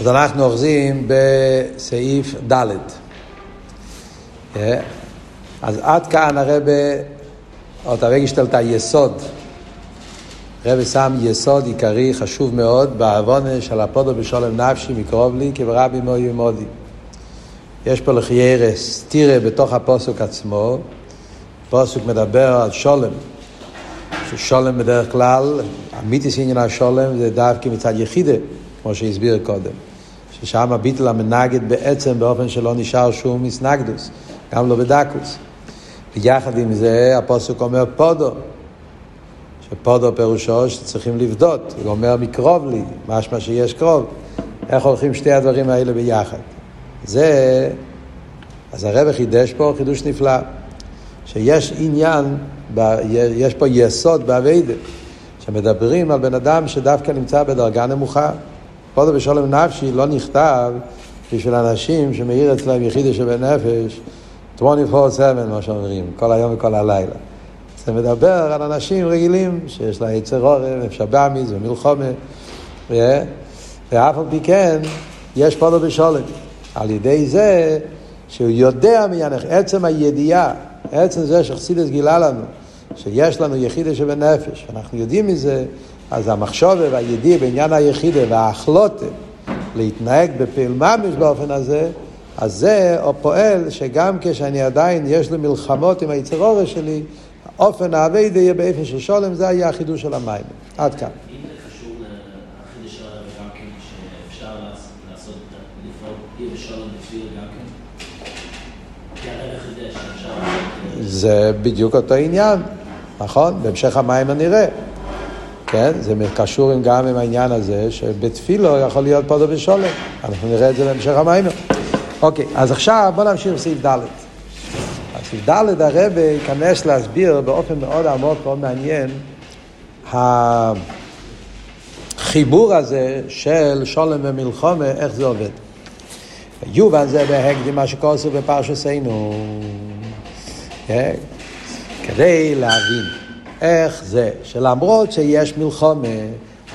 אז אנחנו אוחזים בסעיף ד'. אה? אז עד כאן הרבה, עוד הרגע השתלת היסוד. הרב שם יסוד עיקרי חשוב מאוד בעוונה של הפודו בשולם נפשי מקרוב לי כברבי מוי ומודי. יש פה לחיירה סטירה בתוך הפוסוק עצמו. הפוסוק מדבר על שולם. ששולם בדרך כלל, המיתיס עניין השולם זה דווקא מצד יחידה, כמו שהסביר קודם. ששם הביטל המנגד בעצם באופן שלא נשאר שום מסנגדוס, גם לא בדקוס. ויחד עם זה הפוסק אומר פודו, שפודו פירושו שצריכים לבדות, הוא אומר מקרוב לי, משמע שיש קרוב. איך הולכים שתי הדברים האלה ביחד? זה, אז הרב חידש פה חידוש נפלא, שיש עניין, יש פה יסוד באביידה, שמדברים על בן אדם שדווקא נמצא בדרגה נמוכה. פודו בשולם נפשי לא נכתב בשביל אנשים שמאיר אצלם יחידה שבנפש 24/7, מה שאומרים, כל היום וכל הלילה. זה מדבר על אנשים רגילים שיש לה יצר עורם, בעמיס ומלחומה, ואף על פי כן יש פודו בשולם. על ידי זה שהוא יודע מענייך, עצם הידיעה, עצם זה שחסידס גילה לנו, שיש לנו יחידה שבנפש, אנחנו יודעים מזה, אז המחשובה והידיעה בעניין היחידה וההחלוטה להתנהג בפעיל ממש באופן הזה, אז זה פועל שגם כשאני עדיין, יש לי מלחמות עם היצר אורש שלי, אופן האביידה יהיה באופן של שולם, זה היה החידוש של המים. עד כאן. זה בדיוק אותו עניין, נכון? בהמשך המים הנראה. כן? זה קשור גם עם העניין הזה שבתפילו יכול להיות פודו ושולם. אנחנו נראה את זה בהמשך המים. אוקיי, אז עכשיו בוא נמשיך לסעיף ד'. בסעיף ד' הרב ייכנס להסביר באופן מאוד עמוק, מאוד מעניין, החיבור הזה של שולם ומלחומה, איך זה עובד. יובן זה בהקדים מה שכוסו בפרשסנו. כן? כדי להבין איך זה שלמרות שיש מלחומה,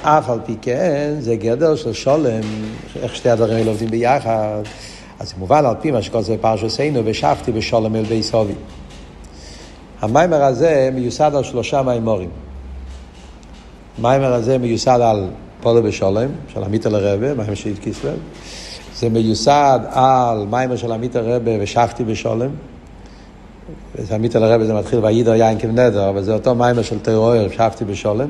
אף על פי כן זה גדר של שולם, איך שתי הדברים האלה עובדים ביחד. אז זה מובן על פי מה שכוסו בפרשסנו, ושבתי בשולם אל בי סובי. המיימר הזה מיוסד על שלושה מיימורים. המיימר הזה מיוסד על פדה בשלום, של המיטלער רבי, מאמר של כסלו. זה מיוסד על מאמר של המיטלער רבי ושבתי בשלום. המיטלער רבי זה מתחיל וידר יעקב נדר, אבל זה אותו מאמר של תורה אור, שבתי בשלום.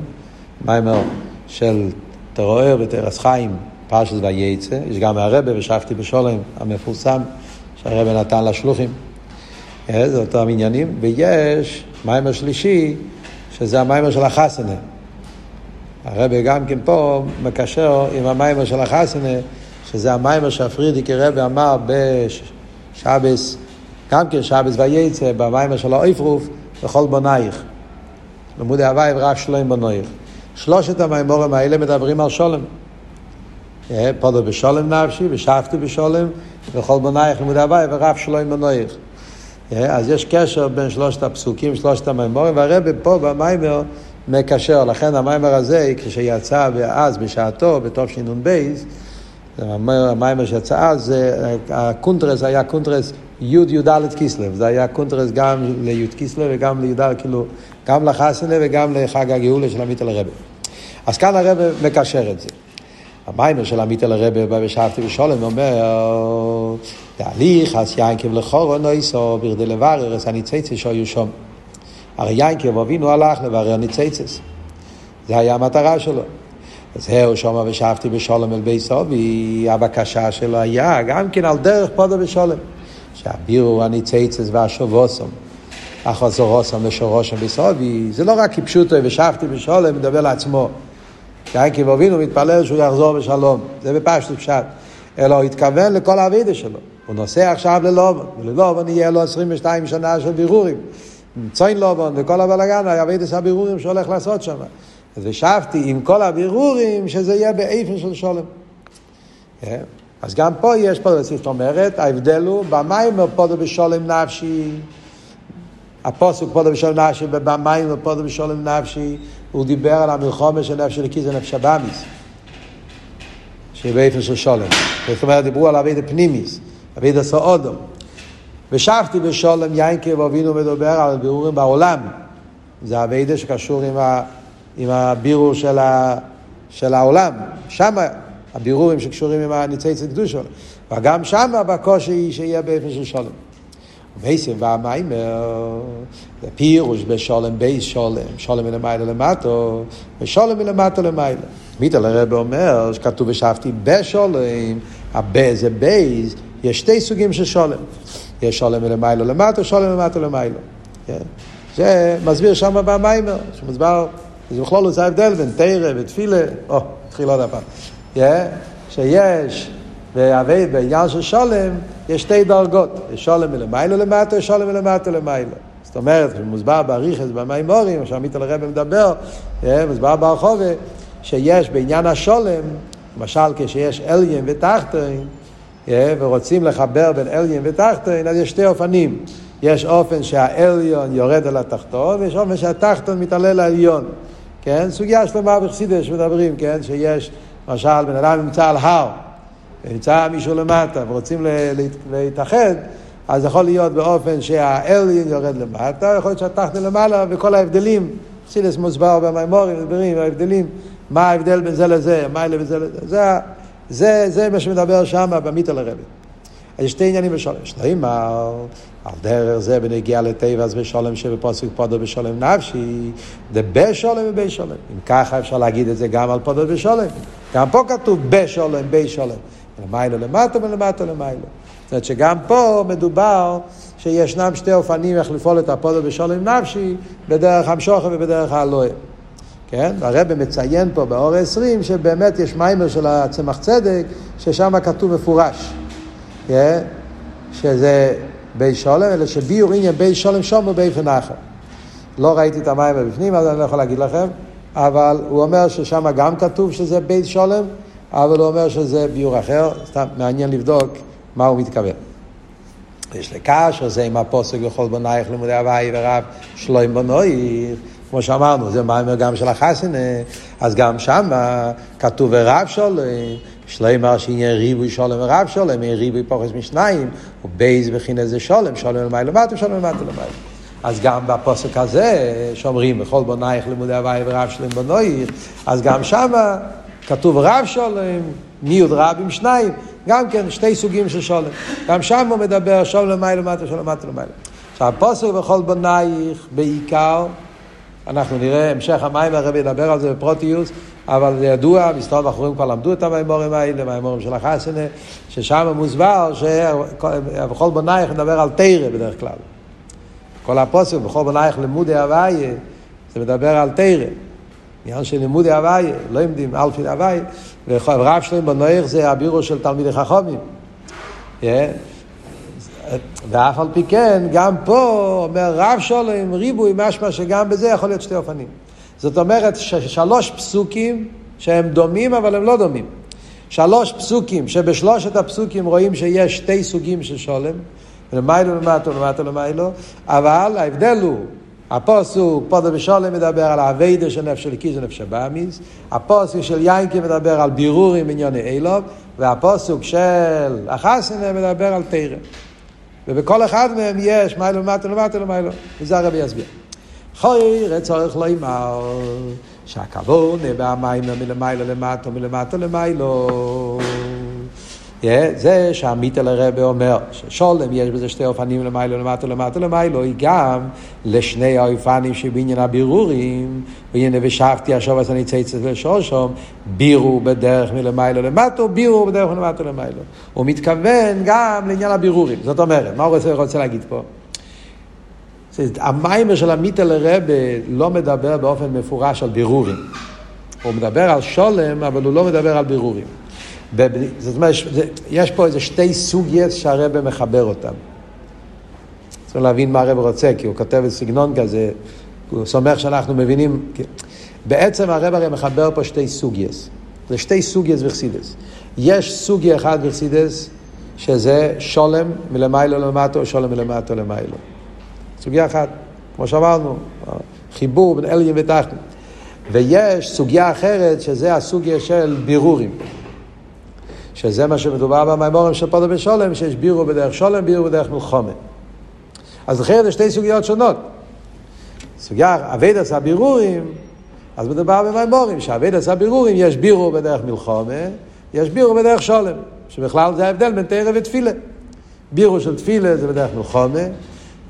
מאמר של תורה אור ותורת חיים, פרשת ויצא. יש גם הרבה ושבתי בשלום המפורסם, שהרבי נתן לשלוחים. זה אותם עניינים. ויש מאמר שלישי, שזה המיימר של החסנה. הרבה גם כן פה מקשר עם המיימר של החסנה, שזה המיימר שהפרידיק הרבה אמר בשבס, גם כן שבס וייצא, במיימר של האויפרוף, בכל בונייך. לימודי הוואי ורב שלום בנויך. שלושת המיימורים האלה מדברים על שולם. פודו בשולם נפשי, ושבתי בשולם, וכל בונייך לימודי הוואי ורב שלום בנויך. אז יש קשר בין שלושת הפסוקים, שלושת המאמרים, והרבי פה במאמר מקשר. לכן המאמר הזה, כשיצא אז בשעתו, בתשנ"ב, המאמר שיצא אז, הקונטרס היה קונטרס י'-י"ד כסלו. זה היה קונטרס גם לי' כסלו וגם לי"ד, כאילו, גם לחתונה וגם לחג הגאולה של המיטלער רבי. אז כאן הרבי מקשר את זה. המאמר של המיטלער רבי בשבתי בשלום אומר, תהליך אז יינקב לכורו נויסו בכדי לברר את הניציצס שהיו שם. הרי יינקב אבינו הלך לברר ניציצס. זה היה המטרה שלו. זהו שומע ושבתי בשולם אל בי סובי, הבקשה שלו היה גם כן על דרך פודו בשולם. שהבירו הניציצס והשובוסום, החוזרוסום ושורושם בסובי, זה לא רק כפשוטו ושבתי בשולם, מדבר לעצמו. יעקב אבינו מתפלל שהוא יחזור בשלום, זה בפשטות פשט. אלא הוא התכוון לכל האבידה שלו. הוא נוסע עכשיו ללובון, וללובון יהיה לו 22 שנה של בירורים. צוין לובון וכל הבלאגן, האבידס הבירורים שהולך לעשות שם. ושבתי עם כל הבירורים שזה יהיה באיפן של שולם. אז גם פה יש פה, זאת אומרת, ההבדל הוא במיימר פודו בשולם נפשי, הפוסק פודו בשולם נפשי, ובמיימר פודו בשולם נפשי, הוא דיבר על המלחומה של נפש אלוקי זה נפש הבאמיס. שיהיה באיפה של שולם. זאת אומרת, דיברו על אבידה פנימיס, אבידה סאודום. ושבתי בשולם יינקב אבינו מדבר על בירורים בעולם. זה אבידה שקשור עם, ה, עם הבירור של, ה, של העולם. שם הבירורים שקשורים עם הניצי קדושו. וגם שם בקושי שיהיה באיפה של שולם. וייסם והמיימר, זה פירוש בשולם בייס שולם, שולם מלמעלה למטו, ושולם מלמטו למעלה. מיטל הרב אומר שכתוב ושבתי בשולם, הבה זה בייס, יש שתי סוגים של שולם. יש שולם מלמעלה למטו, שולם מלמטו למעלה. כן? זה מסביר שם במיימר, שמוסבר, זה בכלל לא זה ההבדל בין תרא ותפילה, או, התחיל עוד הפעם. שיש ועבד בעניין של שולם, יש שתי דרגות, שולם מלמיילו למטה, שולם מלמטה למיילו. זאת אומרת, מוסבר באריכס במימורים, שעמית הרב מדבר, מוסבר ברחובה, שיש בעניין השולם, למשל כשיש אליין ותחתין, ורוצים לחבר בין אליין ותחתין, אז יש שתי אופנים. יש אופן שהאליון יורד על התחתון, ויש אופן שהתחתון מתעלה לעליון. כן? סוגיה שלמה בחסידס שמדברים, כן? שיש, למשל, בן אדם נמצא על הר, נמצא מישהו למטה ורוצים להתאחד, אז יכול להיות באופן שהאליין יורד למטה, יכול להיות שהתחתון למעלה, וכל ההבדלים, חסידס מוסבר במימורים, מדברים, ההבדלים, מה ההבדל בין זה לזה, מה ההבדל בין זה לזה, זה, זה, זה מה שמדבר שם במיתא לרבי. יש שתי עניינים בשולם. שניים על דרך זה בנגיע לטבע אז בשולם שבפוסק פודו בשולם נפשי, זה בשולם ובשולם. אם ככה אפשר להגיד את זה גם על פודו בשולם. גם פה כתוב בשולם, בשולם. למיילו למטה ולמטה למיילו. זאת אומרת שגם פה מדובר שישנם שתי אופנים איך לפעול את הפודו בשולם נפשי, בדרך המשוכר ובדרך האלוהים. כן? הרב מציין פה באור ה-20 שבאמת יש מיימר של הצמח צדק, ששם כתוב מפורש. כן? שזה בי שולם, אלא שביור עניין בי שולם שומו באיפן אחר. לא ראיתי את המים בפנים, אז אני לא יכול להגיד לכם, אבל הוא אומר ששם גם כתוב שזה בית שולם, אבל הוא אומר שזה ביור אחר, סתם מעניין לבדוק מה הוא מתכוון. יש לקשר זה עם הפוסק לכל בנייך לימודי הוואי ורב שלוים בנויך, כמו שאמרנו, זה מיימר גם של החסנה, אז גם שם כתוב ורב שולם, שלמה שיהיה ריבוי שולם ורב שולם, יהיה ריבוי פוחס משניים, ובייז בכין זה שולם, שולם למעלה למטה, שולם למטה למעלה. אז גם בפוסק הזה שאומרים בכל בונייך לימודי הוואי ורב שלם בנויך, אז גם שם כתוב רב שולם, מיעוט רב עם שניים, גם כן שתי סוגים של שולם. גם שם הוא מדבר שולם למעלה למטה, שולם למטה למעלה. עכשיו הפוסק בכל בונייך בעיקר, אנחנו נראה המשך המים, הרב ידבר על זה בפרוטיוס, אבל זה ידוע, מסתובב אחרים כבר למדו את המימורים האלה, המימורים של החסנה, ששם מוסבר שבכל בנייך נדבר על תרא בדרך כלל. כל הפוסק, בכל בנייך לימודי הוויה, זה מדבר על תרא. עניין של לימודי הוויה, לא עמדים אלפי הוויה, ורב שלהם בנויך זה הבירו של תלמידי חכמים. ואף על פי כן, גם פה אומר רב שולם ריבוי, משמע שגם בזה יכול להיות שתי אופנים. זאת אומרת שלוש פסוקים שהם דומים אבל הם לא דומים. שלוש פסוקים שבשלושת הפסוקים רואים שיש שתי סוגים של שולם, למיילו למטו למטו למיילו, אבל ההבדל הוא הפוסוק פודו בשולם מדבר על האביידה של נפש הליקיס ונפש הבאמיס, הפוסוק של יינקי מדבר על בירורים בענייני אילוב, והפוסוק של החסנה מדבר על תרם. ובכל אחד מהם יש מיילו למטו למטו למיילו, וזה הרבי יסביר. חויר צורך לא ימר שהכבוד בהמים מלמעלה למטה מלמטה למיילו. זה שהמיטל הרבה אומר ששולם יש בזה שתי אופנים למיילו למטה למטה למיילו היא גם לשני האופנים שבעניין הבירורים. והנה ושבתי עכשיו אז אני צייצת לשושום בירו בדרך מלמיילו למטה בירו בדרך מלמטה למיילו הוא מתכוון גם לעניין הבירורים. זאת אומרת מה הוא רוצה, רוצה להגיד פה המיימר של המיטל הרבה לא מדבר באופן מפורש על בירורים. הוא מדבר על שולם, אבל הוא לא מדבר על בירורים. זאת אומרת, יש פה איזה שתי סוגיות שהרבה מחבר אותם. צריך להבין מה הרב רוצה, כי הוא כותב סגנון כזה, הוא סומך שאנחנו מבינים. בעצם הרב הרי מחבר פה שתי סוגיות. זה שתי סוגיות בחסידס. יש סוגיה אחת בחסידס, שזה שולם מלמיילו למטו, שולם מלמטו למיילו. סוגיה אחת, כמו שאמרנו, חיבור בין אליין ותחתית. ויש סוגיה אחרת, שזה הסוגיה של בירורים. שזה מה שמדובר במימורים של פודו בשולם, שיש בירו בדרך שולם, בירו בדרך מלחומה. אז לכן זה שתי סוגיות שונות. סוגיה, אבידס הבירורים, אז מדובר במימורים, שאבידס הבירורים יש בירו בדרך מלחומה, יש בירו בדרך שולם, שבכלל זה ההבדל בין תרא ותפילה. בירו של תפילה זה בדרך מלחומה,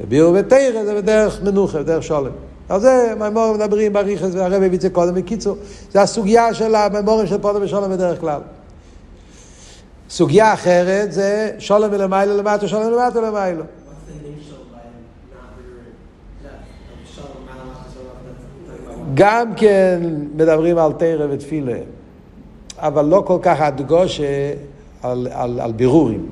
ובירו בתרא זה בדרך מנוחה, בדרך שולם. על זה מימורים מדברים בריחס והרבי הביא את זה קודם בקיצור. זה הסוגיה של המימורים של פודו ושולם בדרך כלל. סוגיה אחרת זה שולם מלמעלה למטה, שולם מלמטה למיילו. גם כן מדברים על תרא ותפילה, אבל לא כל כך הדגושה על, על, על בירורים.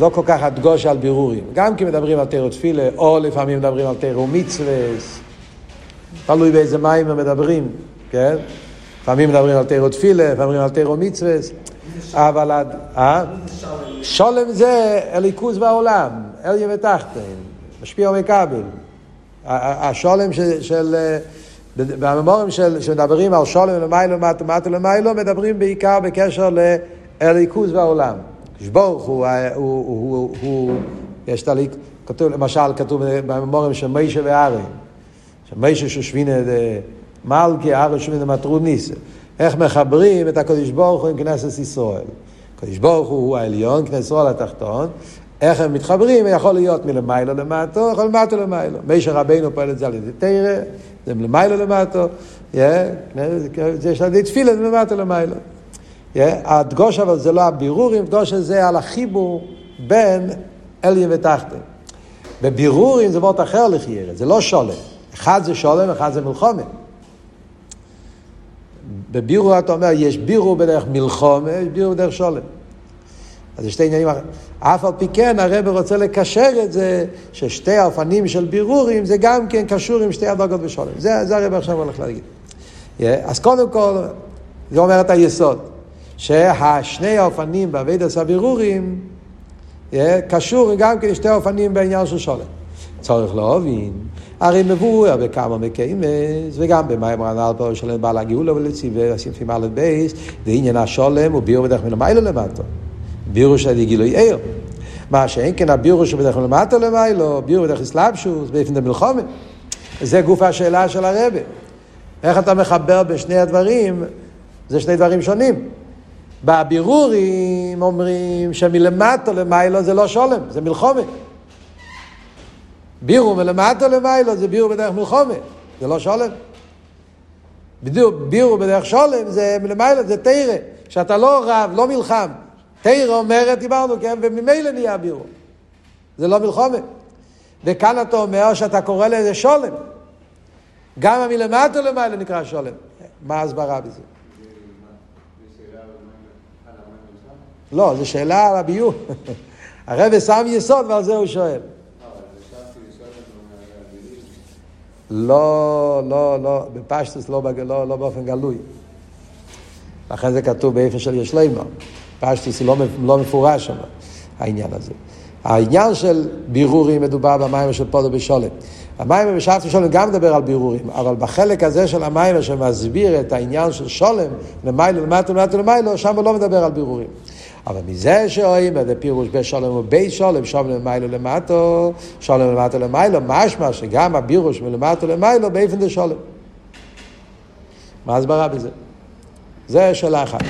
לא כל כך הדגושה על בירורים. גם כן מדברים על תרא ותפילה, או לפעמים מדברים על תרא ומצווה, תלוי באיזה מים הם מדברים, כן? לפעמים מדברים על תרא ותפילה, לפעמים על תרא ומצווה, אבל... אה? שולם זה אליקוז בעולם, אליה ותחתן, משפיע ומקבל. השולם של, של בממורים של, שמדברים על שולם למיילו, מטו למיילו, מדברים בעיקר בקשר לאליקוז והעולם. ברוך הוא, הוא, הוא, הוא, הוא, יש את הליק, כתוב, למשל, כתוב בממורים של מישה וארי, שמישה שושבינה מלכי, ארי שושבינה מטרוניס. איך מחברים את הקדוש ברוך הוא עם כנסת ישראל. הקדוש ברוך הוא העליון, כנסת ישראל התחתון, איך הם מתחברים, יכול להיות מלמיילו למטו, יכול למטו למיילו. מישר רבינו פועל את זה על ידי תרא, זה מלמיילו למטו, זה יש על ידי תפילה, זה מלמטו למיילו. הדגוש אבל זה לא הבירורים, דגוש זה על החיבור בין אליה ותחתן. בבירורים זה מאוד אחר לחיירת, זה לא שולם. אחד זה שולם, אחד זה מלחומה. בבירו אתה אומר, יש בירו בדרך מלחומה, יש בירו בדרך שולם. אז זה שתי עניינים אחרים. אף על פי כן הרב רוצה לקשר את זה, ששתי האופנים של בירורים זה גם כן קשור עם שתי הדרגות בשולם. זה, זה הרב עכשיו הולך להגיד. אז קודם כל, זה אומר את היסוד, שהשני האופנים בעבידת הבירורים yeah, קשור גם כן שתי האופנים בעניין של שולם. צורך להבין, הרי מבואר בכמה מקיימס, וגם במים רנ"ל פה של בעל הגאולה ולציווה, הסעיפים א' בייס, ועניין השולם הוא ביור בדרך מלמעלה למטה. בירו של גילוי עיר. מה שאין כן הבירו שבדרך למטה למיילו, בירו בדרך אסלאפשוס, באופן דמלחומת. זה גוף השאלה של הרבה. איך אתה מחבר בין שני הדברים, זה שני דברים שונים. בבירורים אומרים שמלמטה למיילו זה לא שולם, זה מלחומת. בירו מלמטה למיילו זה בירו בדרך מלחומת, זה לא שולם. בדיוק, בירו בדרך שולם זה מלמיילו, זה תרא, שאתה לא רב, לא מלחם. תרא אומרת, דיברנו, כן, וממילא נהיה בירו. זה לא מלחומת. וכאן אתה אומר שאתה קורא לזה שולם. גם המלמטה למעלה נקרא שולם. מה ההסברה בזה? לא, זו שאלה על הביור. הרב שם יסוד ועל זה הוא שואל. לא, לא, לא, בפשטוס לא, לא, לא באופן גלוי. לכן זה כתוב באיפה של ישלימה. פשטוס לא, לא מפורש שם, העניין הזה. העניין של בירורים מדובר במים של פודו בשולם. המים בשעת שולם גם מדבר על בירורים, אבל בחלק הזה של המים שמסביר את העניין של שולם, למיילו, למטה, למטה, למיילו, שם הוא לא מדבר על בירורים. אבל מזה שרואים את הפירוש בשולם ובי שולם, שולם למיילו למטו, שולם למטו למיילו, משמע שגם הבירוש מלמטו למיילו באיפן דה שולם. מה ההסברה בזה? זה שאלה אחת.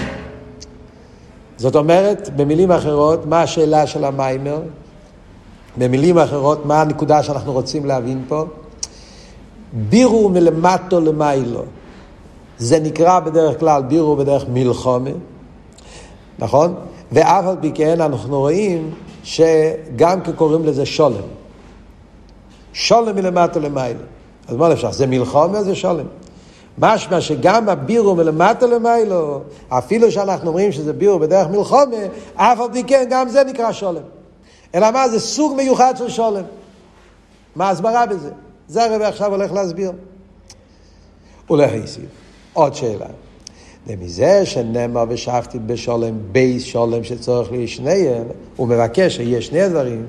זאת אומרת, במילים אחרות, מה השאלה של המיימר? במילים אחרות, מה הנקודה שאנחנו רוצים להבין פה? בירו מלמטו למיילו. זה נקרא בדרך כלל בירו בדרך מלחומה, נכון? ואף על פי כן אנחנו רואים שגם קוראים לזה שולם. שולם מלמטו למיילו. אז מה אפשר? זה מלחומה, זה שולם. משמע שגם הבירו מלמטה למיילו, אפילו שאנחנו אומרים שזה בירו בדרך מלחומה, אף על פי כן גם זה נקרא שולם. אלא מה? זה סוג מיוחד של שולם. מה ההסברה בזה? זה הרב עכשיו הולך להסביר. ולהיסיב. עוד שאלה. ומזה שנאמר ושבתי בשולם בייס שולם שצורך לשניהם, הוא מבקש שיהיה שני דברים.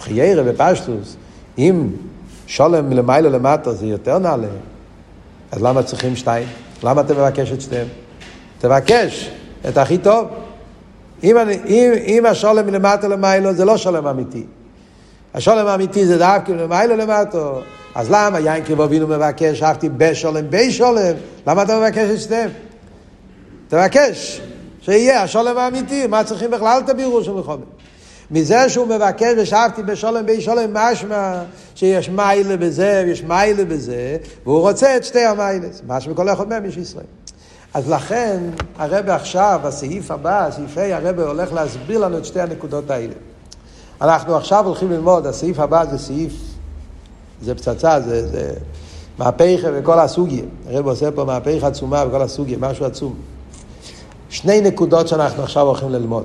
חיירה בפשטוס, אם שולם מלמיילו למטה זה יותר נעלה, אז למה צריכים שתיים? למה אתה מבקש את שתיהם? תבקש את הכי טוב. אם, אני, אם, אם השולם מלמטה למיילו זה לא שולם אמיתי. השולם האמיתי זה דווקא מלמיילו למטו. אז למה יין קריב אבינו מבקש, אהבתי בשולם בי שולם? למה אתה מבקש את שניהם? תבקש שיהיה השולם האמיתי, מה צריכים בכלל את הבירור של מלחומת? מזה שהוא מבקש ושבתי בשולם בי שולם משמע שיש מיילה בזה ויש מיילה בזה והוא רוצה את שתי המיילס, משמע כל אחד מהם יש ישראל. אז לכן הרבה עכשיו, הסעיף הבא, סעיף ה', הרבה הולך להסביר לנו את שתי הנקודות האלה. אנחנו עכשיו הולכים ללמוד, הסעיף הבא זה סעיף, זה פצצה, זה, זה מהפכה וכל הסוגיה. הרב עושה פה מהפכה עצומה וכל הסוגיה, משהו עצום. שני נקודות שאנחנו עכשיו הולכים ללמוד.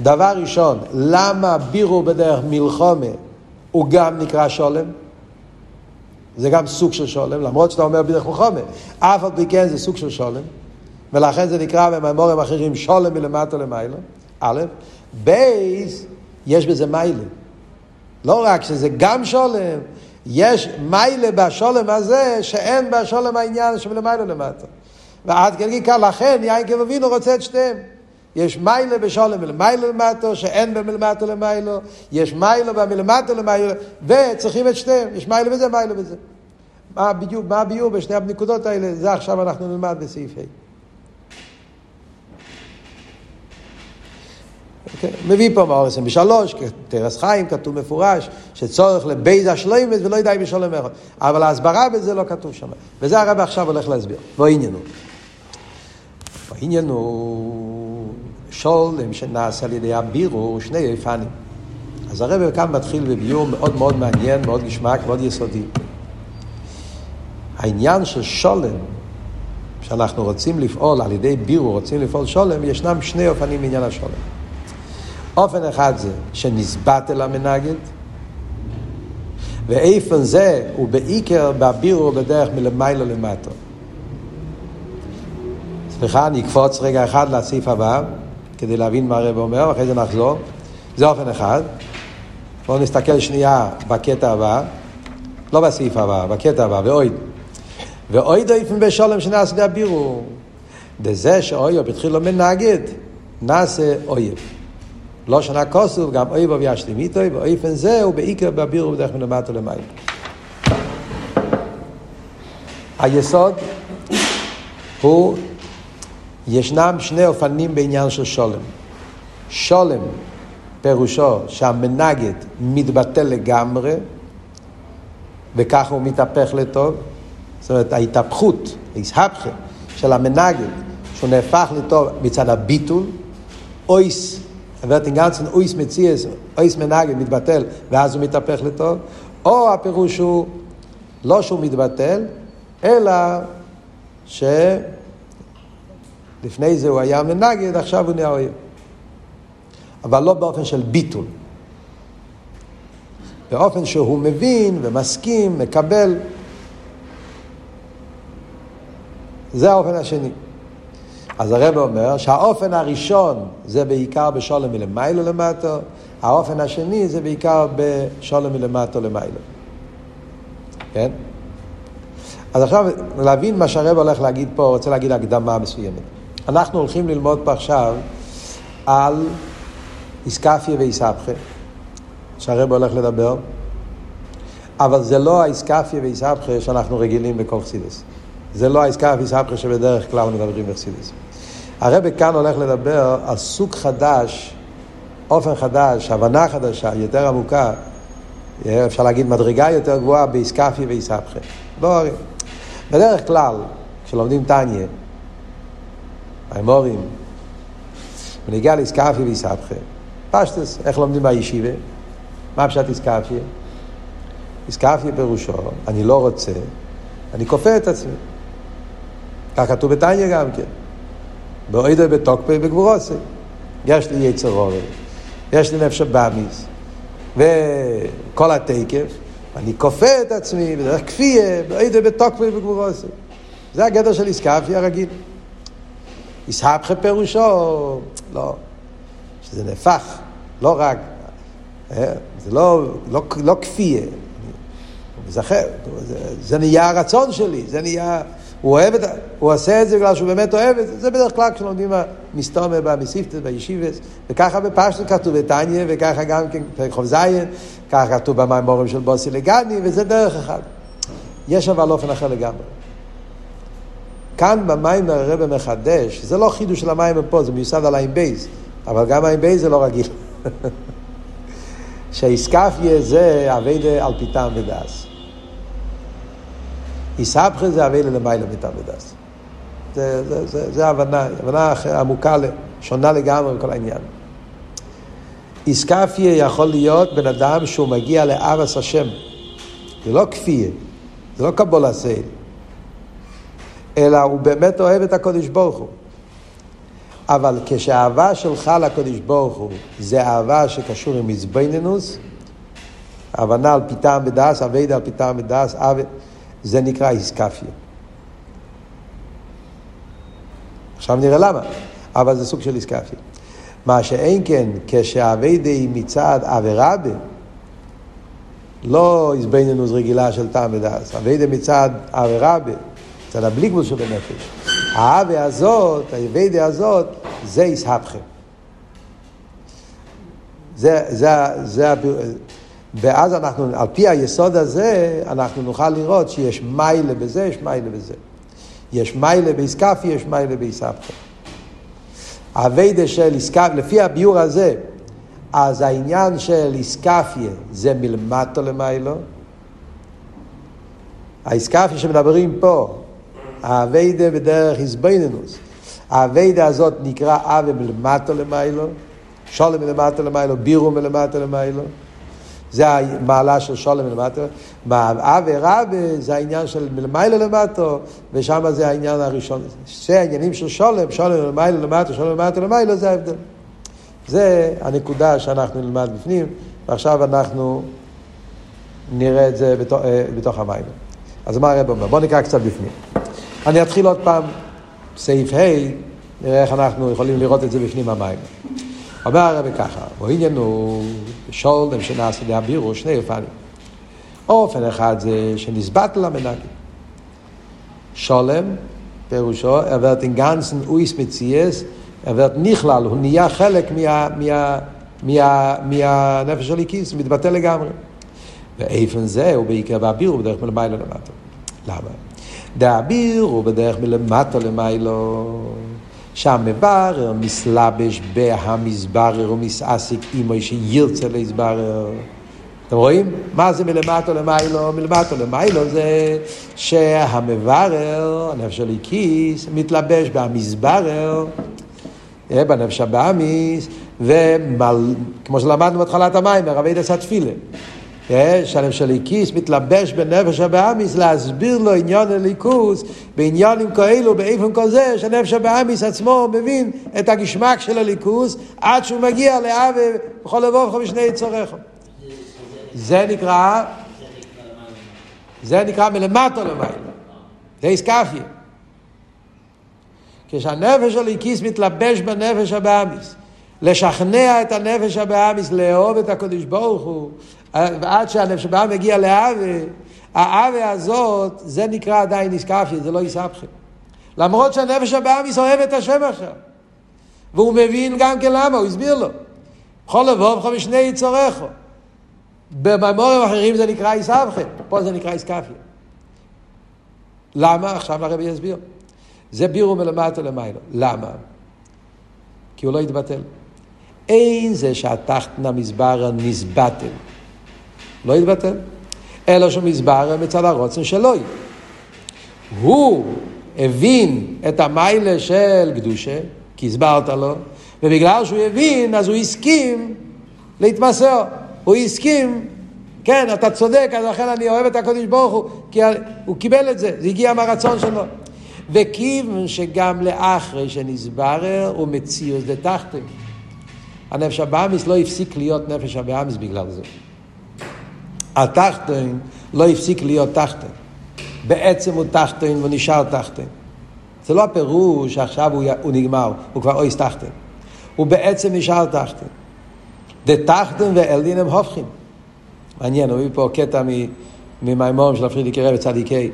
דבר ראשון, למה בירו בדרך מלחומה הוא גם נקרא שולם? זה גם סוג של שולם, למרות שאתה אומר בדרך מלחומה. אף על פי כן זה סוג של שולם, ולכן זה נקרא במימורים אחרים שולם מלמטה למעלה. א', בייס, יש בזה מיילה. לא רק שזה גם שולם, יש מיילה בשולם הזה שאין בשולם העניין שמלמעלה למטה. ועד כדי כך, לכן יין כבבינו רוצה את שתיהם. יש מיילה בשולם מלמיילה למטו, שאין במלמטו למיילו, יש מיילה במלמטו למיילו, וצריכים את שתיהם, יש מיילה בזה, מיילה בזה. מה בדיוק, מה הביאור בשני הנקודות האלה, זה עכשיו אנחנו נלמד בסעיף ה'. Okay. מביא פה מאור 23, כתרס חיים, כתוב מפורש, שצורך לבייז השלוימס ולא ידעי בשלום אחד. אבל ההסברה בזה לא כתוב שם. וזה הרב עכשיו הולך להסביר. ועניין הוא. העניין הוא שולם שנעשה על ידי הבירו שני אופנים. אז הרב כאן מתחיל בביור מאוד מאוד מעניין, מאוד גשמק, מאוד יסודי. העניין של שולם, שאנחנו רוצים לפעול על ידי בירו, רוצים לפעול שולם, ישנם שני אופנים בעניין השולם. אופן אחד זה שנסבט אל המנגד, ואיפן זה הוא בעיקר בבירו בדרך מלמיילו למטה. סליחה, אני אקפוץ רגע אחד לסעיף הבא, כדי להבין מה הרב אומר, ואחרי זה נחזור. זה אופן אחד. בואו נסתכל שנייה בקטע הבא, לא בסעיף הבא, בקטע הבא, ואויד. ואויד איפן בשולם שנעשה להבירו. דזה שאויב התחיל לו מנגד, נעשה אויב. לא שנה כוסוב, גם אויב וישלים איתו, ואיפן זה הוא בעיקר בבירו בדרך מלמטה למעלה. היסוד הוא ישנם שני אופנים בעניין של שולם. שולם פירושו שהמנגד מתבטל לגמרי, וככה הוא מתהפך לטוב. זאת אומרת, ההתהפכות, ההסהפכה של המנגד, שהוא נהפך לטוב מצד הביטול, אויס, ורטינגנצן אויס מציאס, אויס מנגד מתבטל, ואז הוא מתהפך לטוב, או הפירוש הוא לא שהוא מתבטל, אלא ש... לפני זה הוא היה מנגד, עכשיו הוא נהיה אויב. אבל לא באופן של ביטול. באופן שהוא מבין ומסכים, מקבל. זה האופן השני. אז הרב אומר שהאופן הראשון זה בעיקר בשולם מלמיילו למטו, האופן השני זה בעיקר בשולם מלמטו למיילו. כן? אז עכשיו להבין מה שהרב הולך להגיד פה, רוצה להגיד הקדמה מסוימת. אנחנו הולכים ללמוד פה עכשיו על איסקפיה ואיסבכה, שהרב הולך לדבר, אבל זה לא האיסקפיה ואיסבכה שאנחנו רגילים בכל חסידס. זה לא האיסקפיה ואיסבכה שבדרך כלל מדברים בחסידס. הרב כאן הולך לדבר על סוג חדש, אופן חדש, הבנה חדשה, יותר עמוקה, אפשר להגיד מדרגה יותר גבוהה באיסקפיה ואיסבכה. לא, בדרך כלל, כשלומדים טניה, האמורים, ונגיע לאיסקאפיה ואיסבכה. פשטס, איך לומדים בישיבה? מה פשט איסקאפיה? איסקאפיה פירושו, אני לא רוצה, אני כופה את עצמי. כך כתוב בתניא גם כן. באוידו בתוקפי בגבורוסי. יש לי יצר אורן, יש לי נפש הבאמיס, וכל התקף, אני כופה את עצמי בדרך כפייה, באוידו בתוקפי בגבורוסי. זה הגדר של איסקאפיה הרגיל. יסהפכה פירושו, לא, שזה נהפך, לא רק, אה, זה לא, לא, לא כפייה, זה, זה, זה נהיה הרצון שלי, זה נהיה הוא אוהב את הוא עושה את זה בגלל שהוא באמת אוהב את זה, זה בדרך כלל כשלומדים מסתומר במסיפטס, בישיבס, וככה בפשטות כתוב בתניא, וככה גם כן פרק זין, ככה כתוב במאמרים של באתי לגני, וזה דרך אחד. יש אבל אופן אחר לגמרי. כאן במאמר הרבי מחדש, זה לא חידוש של המאמר פה, זה מיוסד על העין בית, אבל גם העין בית זה לא רגיל. שהאתכפיא זה עבודה על פי טעם ודעת. אתהפכא זה עבודה למעלה מטעם ודעת. זה, זה, זה, זה הבנה, הבנה עמוקה, שונה לגמרי מכל העניין. איסקפיה יכול להיות בן אדם שהוא מגיע לאבס השם. זה לא כפייה, זה לא קבול הסייל. אלא הוא באמת אוהב את הקודש ברוך הוא. אבל כשהאהבה שלך לקודש ברוך הוא זה אהבה שקשור עם מזבנינוס, הבנה על פיתם בדס, אביידה על פיתם בדס, זה נקרא איסקפיה. עכשיו נראה למה, אבל זה סוג של איסקפיה. מה שאין כן, כשהאביידה היא מצד אברבה, לא איזבנינוס רגילה של טעם ודס, אביידה מצד אברבה, מצד הבלי של בנפש. האווה הזאת, האביידה הזאת, זה איסהפכם. זה, זה, זה, ואז אנחנו, על פי היסוד הזה, אנחנו נוכל לראות שיש מיילה בזה, יש מיילה בזה. יש מיילה באיסקפי, יש מיילה באיסהפכם. האביידה של איסקפי, לפי הביור הזה, אז העניין של איסקפיה זה מלמטו למיילו. האיסקפיה שמדברים פה, האביידה בדרך איזבנינוס. האביידה הזאת נקרא אבה מלמטו למיילו, שולם מלמטו למיילו, בירו מלמטו למיילו. זה המעלה של שולם מלמטו. אבה רבה זה העניין של מלמיילו למטו, ושם זה העניין הראשון. שתי העניינים של שולם, שולם מלמיילו למטו, שולם מלמטו למיילו, זה ההבדל. זה הנקודה שאנחנו נלמד בפנים, ועכשיו אנחנו נראה את זה בתוך, אה, בתוך המים. אז מה הרב אומר? בואו נקרא קצת בפנים. אני אתחיל עוד פעם, סעיף ה', נראה איך אנחנו יכולים לראות את זה בפנים המים. אומר הרב ככה, ועניין הוא שולדם שנעשה להבירו שני אופנים. אופן אחד זה שנסבט למנהגים. שולם, פירושו, אין גנצן אויס מציאס, עברת נכלל, הוא נהיה חלק מה, מה, מה, מהנפש של מתבטא לגמרי. ואיפן זה הוא בעיקר באבירו בדרך מלמעלה למטה. למה? דאביר הוא בדרך מלמטה למיילו. שם מברר, מסלבש בהמסברר ומסעסיק אימו שירצה להסברר. אתם רואים? מה זה מלמטה למיילו? מלמטה למיילו זה שהמברר, הנפש של כיס, מתלבש במסברר, אה, בנפש הבאמיס, וכמו שלמדנו בהתחלת המים, מרבי דסת תפילה. שהנפש הליקיס מתלבש בנפש הבאמיס להסביר לו עניין הליכוס בעניינים כאלו באיפן כזה שהנפש הבאמיס עצמו מבין את הגשמק של הליכוס עד שהוא מגיע לאווה בכל לבובך ושני צורך זה נקרא זה נקרא מלמטה למעלה זה איסקפיה כשהנפש הליקיס מתלבש בנפש הבאמיס לשכנע את הנפש הבאמיס לאהוב את הקדוש ברוך הוא ועד שהנפש הבאה מגיע לאווה, האווה הזאת, זה נקרא עדיין איסקפיה, זה לא איסבכם. למרות שהנפש הבאה מסובב את השם עכשיו. והוא מבין גם כן למה, הוא הסביר לו. בכל לבובך ושני יצורך. בממורים אחרים זה נקרא איסבכם, פה זה נקרא איסקפיה. למה? עכשיו הרבי יסביר. זה בירו מלמטה למיילו. למה? כי הוא לא יתבטל. אין זה שהתחתנה מזבר נסבטל. לא יתבטל. אלא שהוא מסבר מצד הרוצן שלו. הוא הבין את המיילה של קדושה, כי הסברת לו, ובגלל שהוא הבין, אז הוא הסכים להתמסר. הוא הסכים, כן, אתה צודק, אז לכן אני אוהב את הקדוש ברוך הוא, כי הוא קיבל את זה, זה הגיע מהרצון שלו. וכיוון שגם לאחרי שנסברר הוא מציאוס דתחתן. הנפש הבאמיס לא הפסיק להיות נפש הבאמיס בגלל זה. התחתן לא הפסיק להיות תחתן. בעצם הוא תחתן והוא נשאר תחתן. זה לא הפירוש שעכשיו הוא, הוא נגמר, הוא כבר אויס תחתן. הוא בעצם נשאר תחתן. דתחתן ואלדין הם הופכים. מעניין, הוא מביא פה קטע ממימורים של הפרידיקי רבי צדיקי.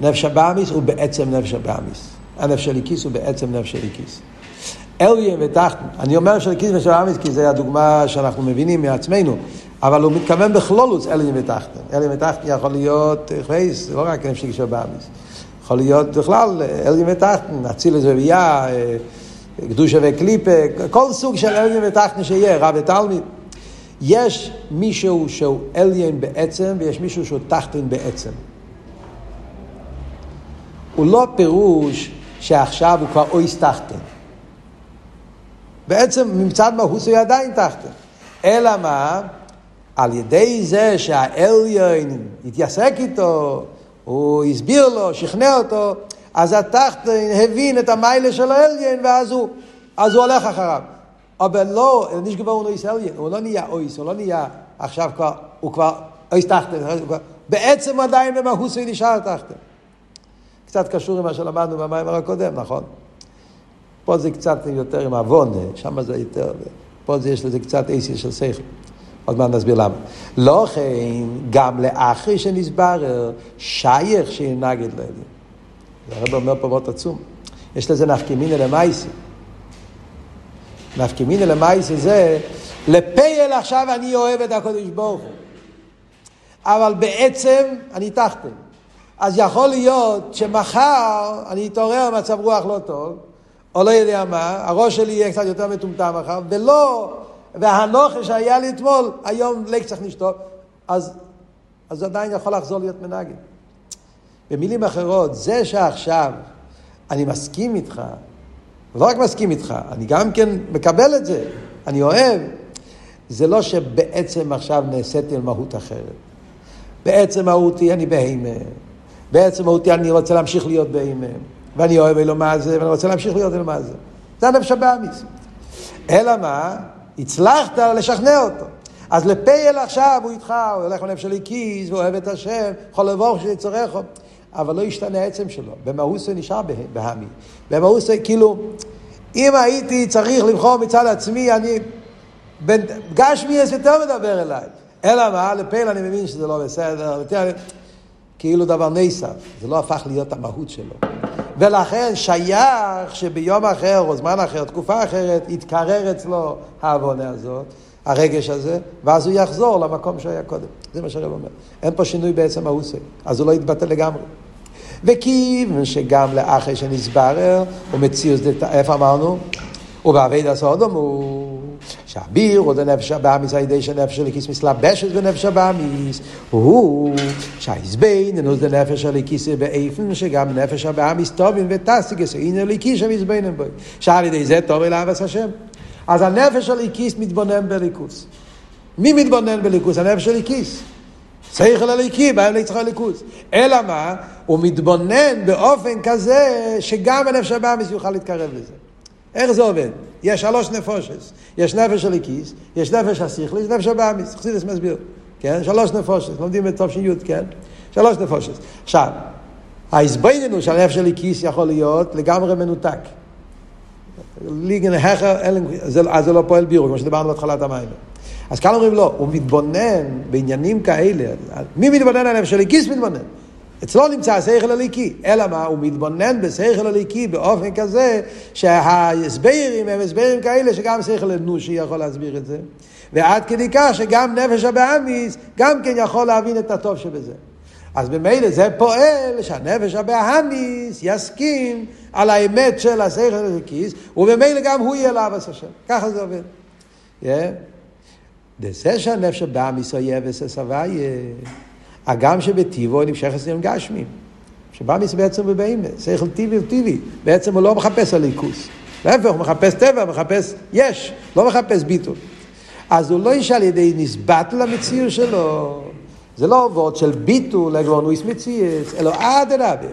נפש הבאמיס הוא בעצם נפש הבאמיס. הנפש הליקיס הוא בעצם נפש הליקיס. אליה ותחתן, אני אומר שליקיס ונפש הבאמיס כי זו הדוגמה שאנחנו מבינים מעצמנו, אבל הוא מתכוון בכלולוס אליה ותחתן. אליה ותחתן יכול להיות חייס, לא רק נפש הליקיס הבאמיס. יכול להיות בכלל אליה ותחתן, אצילס וביאה, קדושה וקליפה, כל סוג של אליה ותחתן שיהיה, רב ותלמיד. יש מישהו שהוא אליין בעצם ויש מישהו שהוא תחתן בעצם. הוא לא פירוש שעכשיו הוא כבר אויס תחתן. בעצם מצד מהוס הוא עדיין תחתן. אלא מה? על ידי זה שהאליין התייסק איתו, הוא הסביר לו, שכנע אותו, אז התחתן הבין את המיילה של האליין ואז הוא, אז הוא הולך אחריו. אבל לא, נשגבו הוא אויס אליין, הוא לא נהיה אויס, הוא לא נהיה עכשיו כבר, הוא כבר אויס תחתן, בעצם עדיין במהוס הוא נשאר תחתן. קצת קשור למה שלמדנו במיימר הקודם, נכון? פה זה קצת יותר עם עוון, שם זה יותר, פה זה יש לזה קצת אייסי של שכל. עוד מעט נסביר למה. לא כן, גם לאחרי שנסברר, שייך שינגד לאלים. הרב אומר פה מאוד עצום. יש לזה נפקימינא למייסי. נפקימינא למייסי זה, לפייל עכשיו אני אוהב את הקודש ברוך הוא. אבל בעצם אני תחתן. אז יכול להיות שמחר אני אתעורר במצב רוח לא טוב, או לא יודע מה, הראש שלי יהיה קצת יותר מטומטם מחר, ולא, והנוכל שהיה לי אתמול, היום לק צריך לשתות, אז, אז עדיין יכול לחזור להיות מנגד. במילים אחרות, זה שעכשיו אני מסכים איתך, לא רק מסכים איתך, אני גם כן מקבל את זה, אני אוהב, זה לא שבעצם עכשיו נעשיתי על מהות אחרת. בעצם מהותי אני בהימה. בעצם מהותי אני רוצה להמשיך להיות באימם. ואני אוהב אלו מה זה, ואני רוצה להמשיך להיות אלו מה זה. זה הנפש הבאמיס. אלא מה? הצלחת לשכנע אותו. אז לפייל עכשיו הוא איתך, הוא הולך לנפש שלי כיס, והוא אוהב את השם, יכול לבוא שצורכו. אבל לא ישתנה העצם שלו. זה נשאר בהמי. זה כאילו, אם הייתי צריך לבחור מצד עצמי, אני... גשמי יותר מדבר אליי. אלא מה? לפייל אני מבין שזה לא בסדר. כאילו דבר נסף, זה לא הפך להיות המהות שלו. ולכן שייך שביום אחר או זמן אחר, תקופה אחרת, יתקרר אצלו העוונה הזאת, הרגש הזה, ואז הוא יחזור למקום שהיה קודם. זה מה שהרב אומר. אין פה שינוי בעצם ההוסי, אז הוא לא יתבטל לגמרי. וכיוון שגם לאחרי שנסברר, הוא מציאוס, איפה אמרנו? ובעביד הסודום הוא שהביר הוא דנפש הבאמיס על ידי שנפש הליקיס מסלבשת בנפש הבאמיס הוא שהעזבין אינו דנפש הליקיס באיפן שגם נפש הבאמיס טובין וטסטיגס הנה ליקיס המזבנם בו שעל ידי זה טוב אל אבס השם אז הנפש הליקיס מתבונן בליכוס מי מתבונן בליכוס? הנפש הליקיס שכל הליקי, בהם ליצחק הליכוס. אלא מה? הוא מתבונן באופן כזה שגם הנפש הבאמיס יוכל להתקרב לזה. איך זה עובד? יש שלוש נפושס. יש נפש הליקיס, יש נפש השכלי, יש נפש הבאמיס. חסידס מסביר. כן? שלוש נפושס. לומדים בתופשין י', כן? שלוש נפושס. עכשיו, ההסברנו של הנפש הליקיס יכול להיות לגמרי מנותק. ליגן החר, אז זה לא פועל בירו, כמו שדיברנו בהתחלת המים. אז כאן אומרים לא, הוא מתבונן בעניינים כאלה. מי מתבונן על הנפש הליקיס מתבונן? אצלו נמצא השכל הליקי, אלא מה? הוא מתבונן בשכל הליקי באופן כזה שההסברים הם הסברים כאלה שגם שכל אנושי יכול להסביר את זה ועד כדי כך שגם נפש הבאמיס גם כן יכול להבין את הטוב שבזה. אז במילא זה פועל שהנפש הבאמיס יסכים על האמת של השכל הליקיס ובמילא גם הוא יהיה לאבס השם. ככה זה עובד. Yeah. זה שהנפש הבאמיס אויב וססוויה הגם שבטיבו נמשך אצלם גשמים. שבאמיס בעצם בבהמה, שכל טבעי הוא טבעי, בעצם הוא לא מחפש הליכוס. להפך, הוא מחפש טבע, מחפש יש, לא מחפש ביטול. אז הוא לא איש על ידי נסבט למציאות שלו. זה לא עבוד של ביטול לגרונויס מציאס, אלא אדרבה.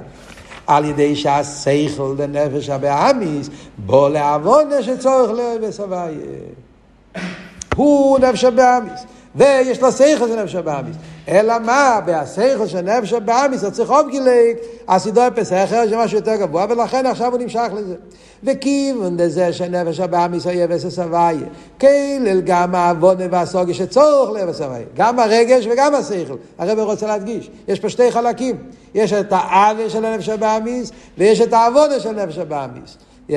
על ידי שהשכל לנפש הבאמיס, בוא לעוון שצורך לאוהב וסבייה. הוא נפש הבאמיס, ויש לו שכל זה נפש הבאמיס. אלא מה, בהסייכל של נפש הבאמיס, צריך עוד גילק, הסידור פסח זה משהו יותר גבוה, ולכן עכשיו הוא נמשך לזה. וכיוון לזה שנפש הבאמיס היה אבס הוויה, כלל גם העוונה והסוגיה שצורך הוויה, גם הרגש וגם השכל. הרב רוצה להדגיש, יש פה שתי חלקים, יש את העוול של הנפש הבאמיס, ויש את העוונה של נפש הבאמיס. Yeah.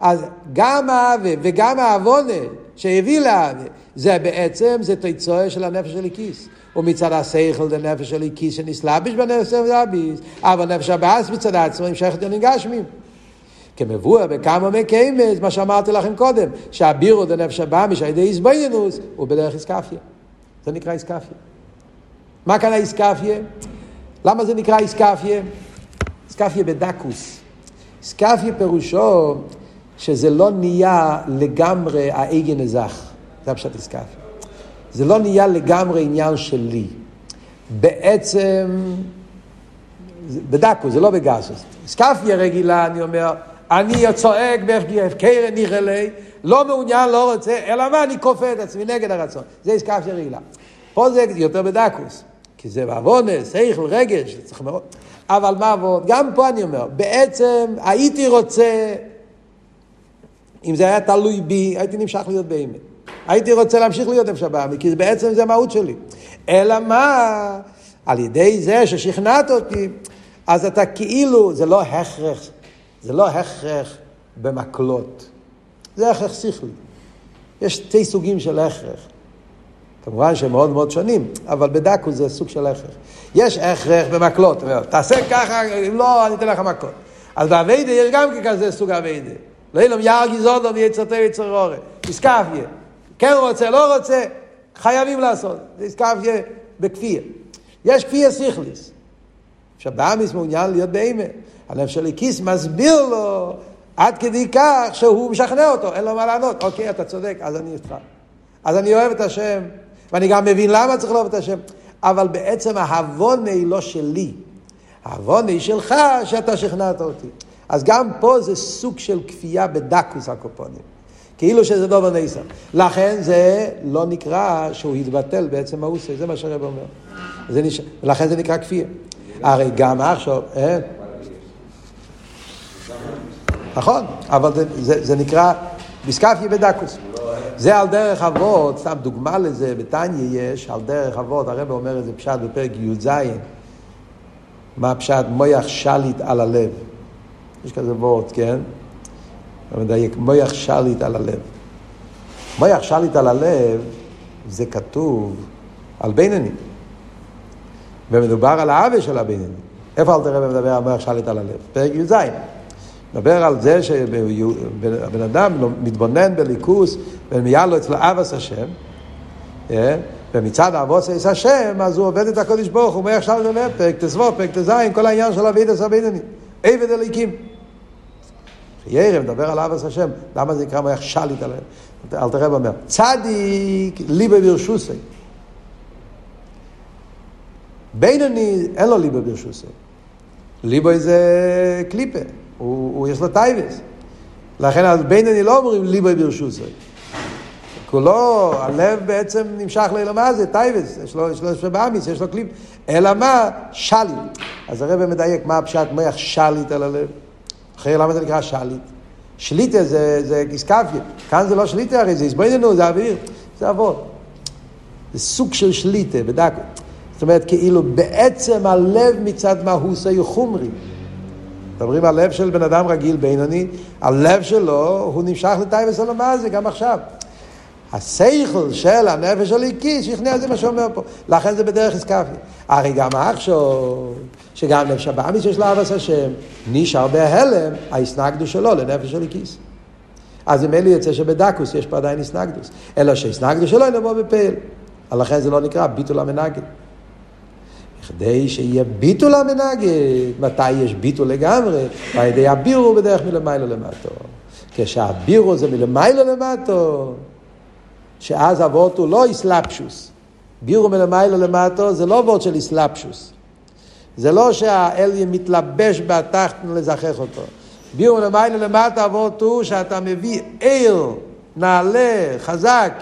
אז גם העוול וגם העוונה שהביא לעוול, זה בעצם, זה תוצאה של הנפש של הכיס. ומצד השכל זה נפש של הכיס שנסלבש בנפש של הביס, אבל נפש הבאס מצד עצמו נמשכת עניינים גשמים. כמבואר בכמה מקיימס, מה שאמרתי לכם קודם, שהבירו דנפש הבאמיש על ידי איזבוינינוס הוא בדרך איסקפיה. זה נקרא איסקפיה. מה כאן האיסקפיה? למה זה נקרא איסקפיה? איסקפיה בדקוס. איסקפיה פירושו שזה לא נהיה לגמרי האגן אזך. זה הפשט איסקפיה. זה לא נהיה לגמרי עניין שלי. בעצם, בדקו, זה לא בגסוס. סקפיה רגילה, אני אומר, אני צועק בהפקר נראה לי, לא מעוניין, לא רוצה, אלא מה, אני כופה את עצמי נגד הרצון. זה סקפיה רגילה. פה זה יותר בדקוס, כי זה בעוונס, סייכל, רגש, צריך מאוד. אבל מה עבוד? גם פה אני אומר, בעצם הייתי רוצה, אם זה היה תלוי בי, הייתי נמשך להיות באמת. הייתי רוצה להמשיך להיות איפה שבאמי, כי בעצם זה המהות שלי. אלא מה? על ידי זה ששכנעת אותי, אז אתה כאילו, זה לא הכרח, זה לא הכרח במקלות, זה הכרח שכלי. יש שתי סוגים של הכרח. כמובן שהם מאוד מאוד שונים, אבל בדקו זה סוג של הכרח. יש הכרח במקלות, תעשה ככה, אם לא, אני אתן לך מכות. אז באביידה יש גם כזה סוג אביידה. לא ילום יער גזודו ויצרתו יצר אורי. תסקפיה. כן רוצה, לא רוצה, חייבים לעשות. זה יהיה בכפייה. יש כפייה סיכליס. עכשיו, באמיס מעוניין להיות באמת. הלב של כיס מסביר לו עד כדי כך שהוא משכנע אותו, אין לו מה לענות. אוקיי, אתה צודק, אז אני איתך. אז אני אוהב את השם, ואני גם מבין למה צריך לאהוב את השם. אבל בעצם ההבונה היא לא שלי. ההבונה היא שלך, שאתה שכנעת אותי. אז גם פה זה סוג של כפייה בדקוס הקופונים. כאילו שזה דובר ניסה. לכן זה לא נקרא שהוא התבטל בעצם האוסי, זה מה שהרב אומר. זה נש... לכן זה נקרא כפייה. הרי גם עכשיו, אה? נכון, אבל זה, זה, זה נקרא ביסקפיה בדקוס. זה על דרך אבות, סתם דוגמה לזה, בתניא יש, על דרך אבות, הרב אומר את זה פשט בפרק י"ז, מה פשט מויח שליט על הלב. יש כזה וורט, כן? אתה מדייק, מויח שליט על הלב. מויח שליט על הלב, זה כתוב על בינני. ומדובר על העוול של הבינני. איפה אל תראה ומדבר על מויח שליט על הלב? פרק י"ז. מדבר על זה שבן אדם מתבונן בליכוס ומיד לו אצלו אבס השם, אה? ומצד אבוס אבוס השם, אז הוא עובד את הקודש ברוך הוא אומר עכשיו ללב, פרק תסבו, פרק ט"ז, כל העניין של אבידס הבינני. עבד אליקים. ירא מדבר על אבס השם, למה זה נקרא מויח שליט עליהם? אל תראה אומר, צדיק ליבה ברשוסי. בינוני, אין לו ליבה ברשוסי. ליבה זה קליפה, הוא, הוא יש לו טייבס. לכן אז בינוני לא אומרים ליבה ברשוסי. כולו, הלב בעצם נמשך למה זה טייבס, יש לו, יש לו שבאמיס, יש לו קליפ, אלא מה? שליט. אז הרב מדייק מה הפשט מויח שליט על הלב. אחרי למה זה נקרא שליט? שליטה זה, זה גיסקפיה. כאן זה לא שליטה הרי, זה הסבויננו, זה אוויר, זה אבות. זה סוג של שליטה, בדקו. זאת אומרת, כאילו בעצם הלב מצד מהוס היו חומרי. מדברים על לב של בן אדם רגיל, בינוני, הלב שלו, הוא נמשך לטייבס עולמה זה גם עכשיו. השכל של הנפש הליקי, שכנע זה מה שאומר פה. לכן זה בדרך איסקפיה. הרי גם עכשיו, שגם נפש הבאמיס יש לו אבס השם, נשאר בהלם, ההסנגדוס שלו לנפש הליקיס. אז ממילא יוצא שבדקוס יש פה עדיין הסנגדוס. אלא שהסנגדוס שלו נבוא בפעל. לכן זה לא נקרא ביטול המנגד. כדי שיהיה ביטול המנגד, מתי יש ביטול לגמרי? על ידי הבירו בדרך מלמיילו למטו. כשהבירו זה מלמיילו למטו, שאז אבות הוא לא איסלפשוס. בירו מלמיילו למטו זה לא אבות של איסלפשוס. זה לא שהאל מתלבש בתחתן לזכח אותו. בירו מלמיילו למטו אבות הוא שאתה מביא עיר, נעלה, חזק,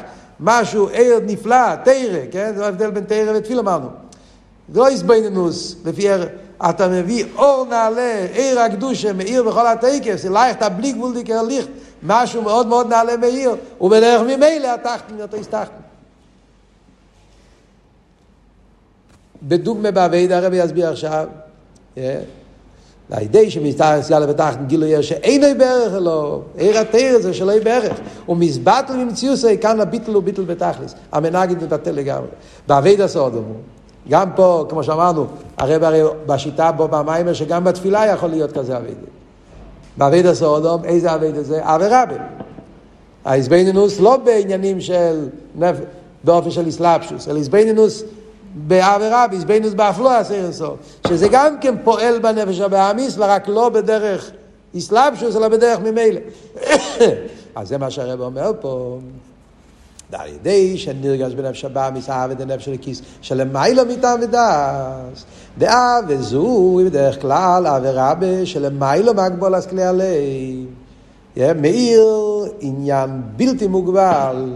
משהו, עיר נפלא, תרא, כן? זה ההבדל בין תרא ותפיל אמרנו. זה לא איזבנינוס, לפי אתה מביא אור נעלה, עיר הקדושה, מאיר בכל הטקס, אלייך אתה בלי גבול דיקר ליכט, משהו מאוד מאוד נעלה מאיר, ובדרך ממילא התחתן אותו הסתחתן. בדוגמה בעביד הרבי יסביר עכשיו, לידי שמסתר סגל ותחתן גילו יש שאין אי ברך אלו, עיר התיר זה שלא ברך, ומזבטל ממציאוס כאן הביטל הוא ביטל בתכלס, המנגד מבטל לגמרי. בעביד הסודום גם פה, כמו שאמרנו, הרב הרי בשיטה בו במים, שגם בתפילה יכול להיות כזה אבידה. באבידה הסעודום, איזה אבידה זה? אבי רבי. ההזבנינוס לא בעניינים של, נפ... באופן של אסלאפשוס, אלא הזבנינוס באבי רבי, הזבנינוס באפלו הסרסו, שזה גם כן פועל בנפש הבאמיס, ורק לא בדרך אסלאפשוס, אלא בדרך ממילא. אז זה מה שהרב אומר פה. על ידי שנרגש בנפש הבאמיס אהב את הנפש של הכיס שלמיילו מטעם ודס. דאה וזו בדרך כלל עבירה שלמיילו מהגבול אז כלי הלב. מאיר עניין בלתי מוגבל.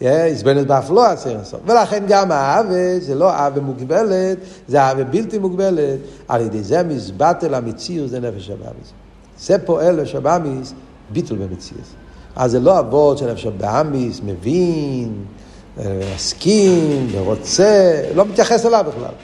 הזבנת באף לא עשר הסוף. ולכן גם האווה זה לא אהבה מוגבלת, זה אהבה בלתי מוגבלת. על ידי זה מזבטל המציאות זה נפש הבאמיס. זה פועל לשבאמיס ביטול במציאות. אז זה לא אבות של נפש הבאמיס, מבין, מסכים ורוצה, לא מתייחס אליו בכלל.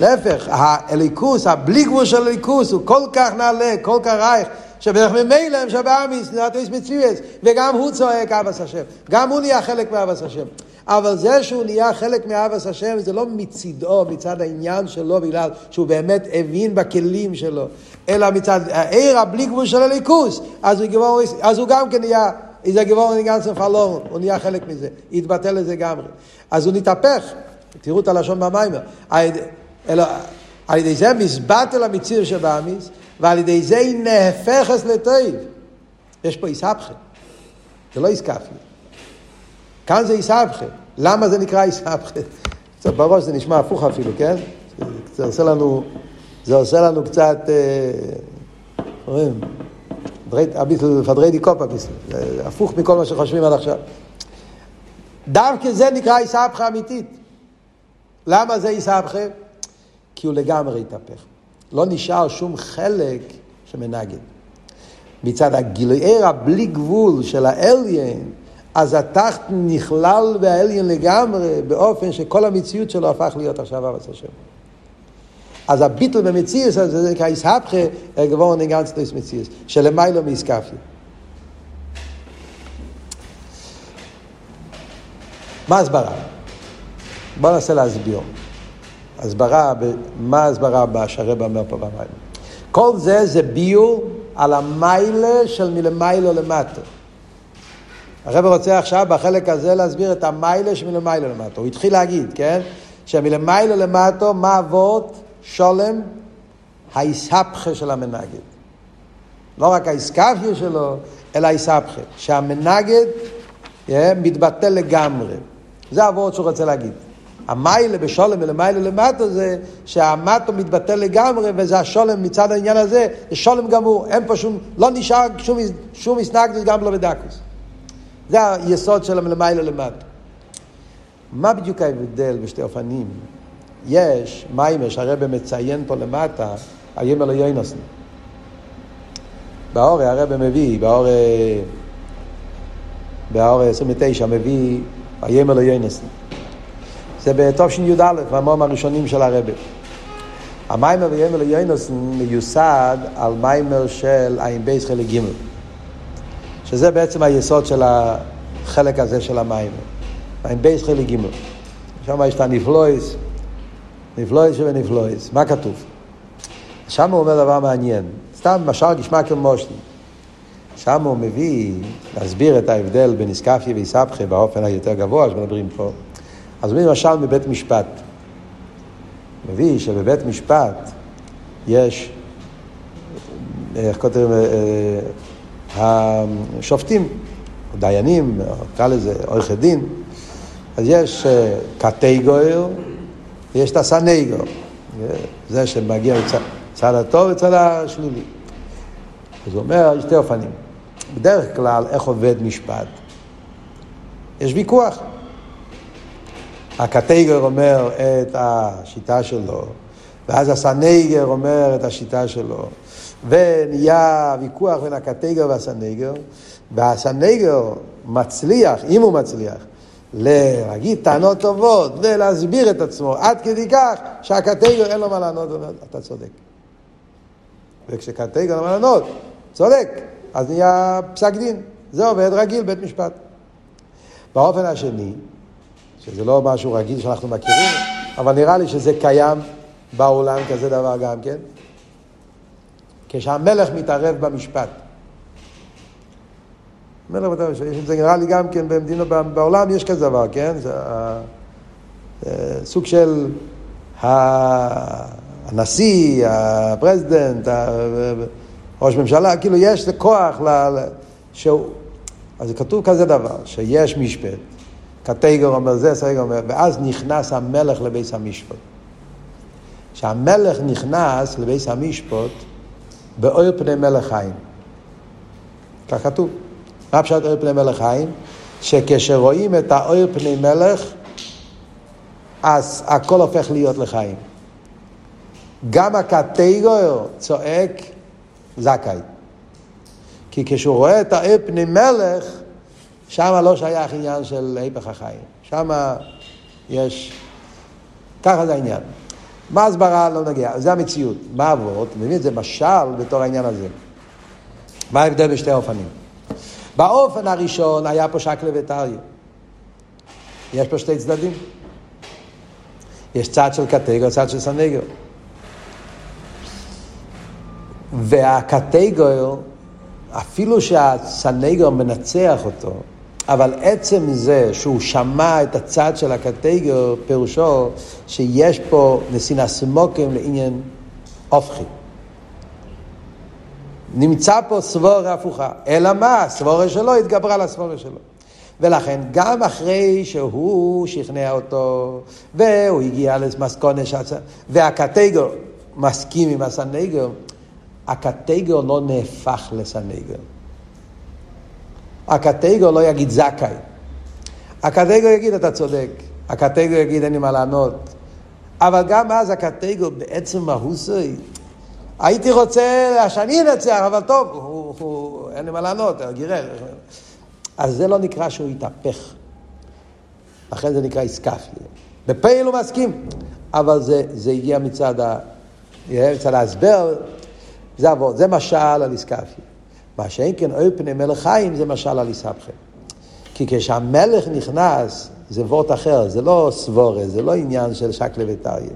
להפך, הליכוס, הבלי גבול של הליכוס הוא כל כך נעלה, כל כך רייך, שבדרך ממילא הם שבאמיס, נתיס מצוויאס, וגם הוא צועק אבס השם, גם הוא נהיה חלק מאבס השם. אבל זה שהוא נהיה חלק מאבס השם זה לא מצידו, מצד העניין שלו, בגלל שהוא באמת הבין בכלים שלו, אלא מצד העיר הבלי גבול של הליכוס, אז הוא, אז הוא גם כן נהיה איזה גבורן גנצן פלורן, הוא נהיה חלק מזה, התבטל לזה גמרי. אז הוא נתהפך, תראו את הלשון במיימר, על ידי זה מסבטל המציר שבאמיס, ועל ידי זה היא נהפכת לטוב. יש פה איסבכה, זה לא איסקפי. כאן זה איסבכה. למה זה נקרא איסבכה? קצת בראש זה נשמע הפוך אפילו, כן? זה עושה לנו, זה עושה לנו קצת, אה, רואים? הביטל פדריידי קופה, הפוך מכל מה שחושבים עד עכשיו. דווקא זה נקרא איסהפכה אמיתית. למה זה איסהפכה? כי הוא לגמרי התהפך. לא נשאר שום חלק שמנגד. מצד הגילאי הבלי גבול של האליין, אז התחת נכלל באליין לגמרי, באופן שכל המציאות שלו הפך להיות עכשיו אבס השם. אז הביטל במציאס הזה זה נקרא איסהפכה, גבורן אין גנץ דויס מציאס, שלמיילו מאיסקפי. מה הסברה? בואו ננסה להסביר. הסברה, מה ההסברה שהרבא אומר פה במים? כל זה זה ביור על המיילה של מלמיילו למטה. הרב רוצה עכשיו בחלק הזה להסביר את המיילה שמלמיילו למטה. הוא התחיל להגיד, כן? שמלמיילו למטה, מה אבות? שולם האיסהפכה של המנגד. לא רק האיסקפיה שלו, אלא האיסהפכה. שהמנגד yeah, מתבטל לגמרי. זה הוורד שהוא רוצה להגיד. המיילה בשולם ולמיילה למטה זה שהמטה מתבטל לגמרי וזה השולם מצד העניין הזה, זה שולם גמור, אין פה שום, לא נשאר שום, שום הסנגדות גם לא בדקוס. זה היסוד של המלמיילה למטה. מה בדיוק ההבדל בשתי אופנים? יש מיימר שהרבא מציין פה למטה, הימר ליונוסן. בהערה הרבי מביא, בהערה, בהערה 29 מביא ויאמר לו יהונתן. זה בתש"י המאמרים הראשונים של הרבי. המאמר ויאמר לו יהונתן מיוסד על מאמר של עין בית חלק ג' שזה בעצם היסוד של החלק הזה של המאמר. עין בית חלק ג' שם יש את הנפלאות, נפלאות שבנפלאות. מה כתוב? שם הוא אומר דבר מעניין. סתם משל גשמע כמושל. שם הוא מביא להסביר את ההבדל בין איסקפיה ואיסבכה באופן היותר גבוה שמדברים פה. אז הוא מביא למשל מבית משפט. מביא שבבית משפט יש, איך כותבים, אה, אה, השופטים, דיינים, נקרא לזה עורכי דין, אז יש אה, קטגוריה ויש את הסנגו, זה שמגיע מצד הטוב וצד השלילי. אז הוא אומר, יש שתי אופנים. בדרך כלל, איך עובד משפט? יש ויכוח. הקטגר אומר את השיטה שלו, ואז הסנגר אומר את השיטה שלו, ונהיה ויכוח בין הקטגר והסנגר, והסנגר מצליח, אם הוא מצליח, להגיד טענות טובות ולהסביר את עצמו עד כדי כך שהקטגר אין לו מה לענות, אתה צודק. וכשקטגר אין לו מה לענות, צודק, אז נהיה פסק דין. זה עובד רגיל, בית משפט. באופן השני, שזה לא משהו רגיל שאנחנו מכירים, אבל נראה לי שזה קיים בעולם כזה דבר גם כן, כשהמלך מתערב במשפט. מלך מתערב, זה נראה לי גם כן במדינה, בעולם יש כזה דבר, כן? זה סוג של הנשיא, ה president, ראש ממשלה, כאילו יש כוח שהוא... אז כתוב כזה דבר, שיש משפט, קטגר אומר זה, סניגור אומר, ואז נכנס המלך לבית המשפט. כשהמלך נכנס לבית המשפט, באור פני מלך חיים. כך כתוב. מה פשוט אור פני מלך חיים? שכשרואים את האור פני מלך, אז הכל הופך להיות לחיים. גם הקטגור צועק זכאי. כי כשהוא רואה את האור פני מלך, שם לא שייך עניין של היפך החיים. שם יש... ככה זה העניין. מה הסברה לא נגיע, זה המציאות. מה אבות? מבין? זה משל בתור העניין הזה. מה ההבדל בשתי האופנים? באופן הראשון היה פה שקלה וטריה. יש פה שתי צדדים. יש צד של קטגור, צד של סנגור. והקטגור, אפילו שהסנגור מנצח אותו, אבל עצם זה שהוא שמע את הצד של הקטגור, פירושו שיש פה נסינא סמוקים לעניין הופכי. נמצא פה סבורה הפוכה. אלא מה? הסבורה שלו התגברה על הסבורה שלו. ולכן גם אחרי שהוא שכנע אותו, והוא הגיע למסקונה, והקטגור מסכים עם הסנגור, הקטגור לא נהפך לסנגור. הקטגור לא יגיד זכאי. הקטגור יגיד אתה צודק. הקטגור יגיד אין לי מה לענות. אבל גם אז הקטגור בעצם מהוסי, הייתי רוצה שאני אנצח, אבל טוב, הוא, הוא, אין לי מה לענות, גירר. אז זה לא נקרא שהוא יתהפך. לכן זה נקרא איסקפיה. בפייל הוא מסכים, אבל זה, זה הגיע מצד, ה, מצד ההסבר, זה עבוד, זה משל על איסקפיה. מה שאין כן אוי פני מלך חיים זה משל על איסבכם. כי כשהמלך נכנס, זה וורט אחר, זה לא סבורה, זה לא עניין של שקלה וטריה.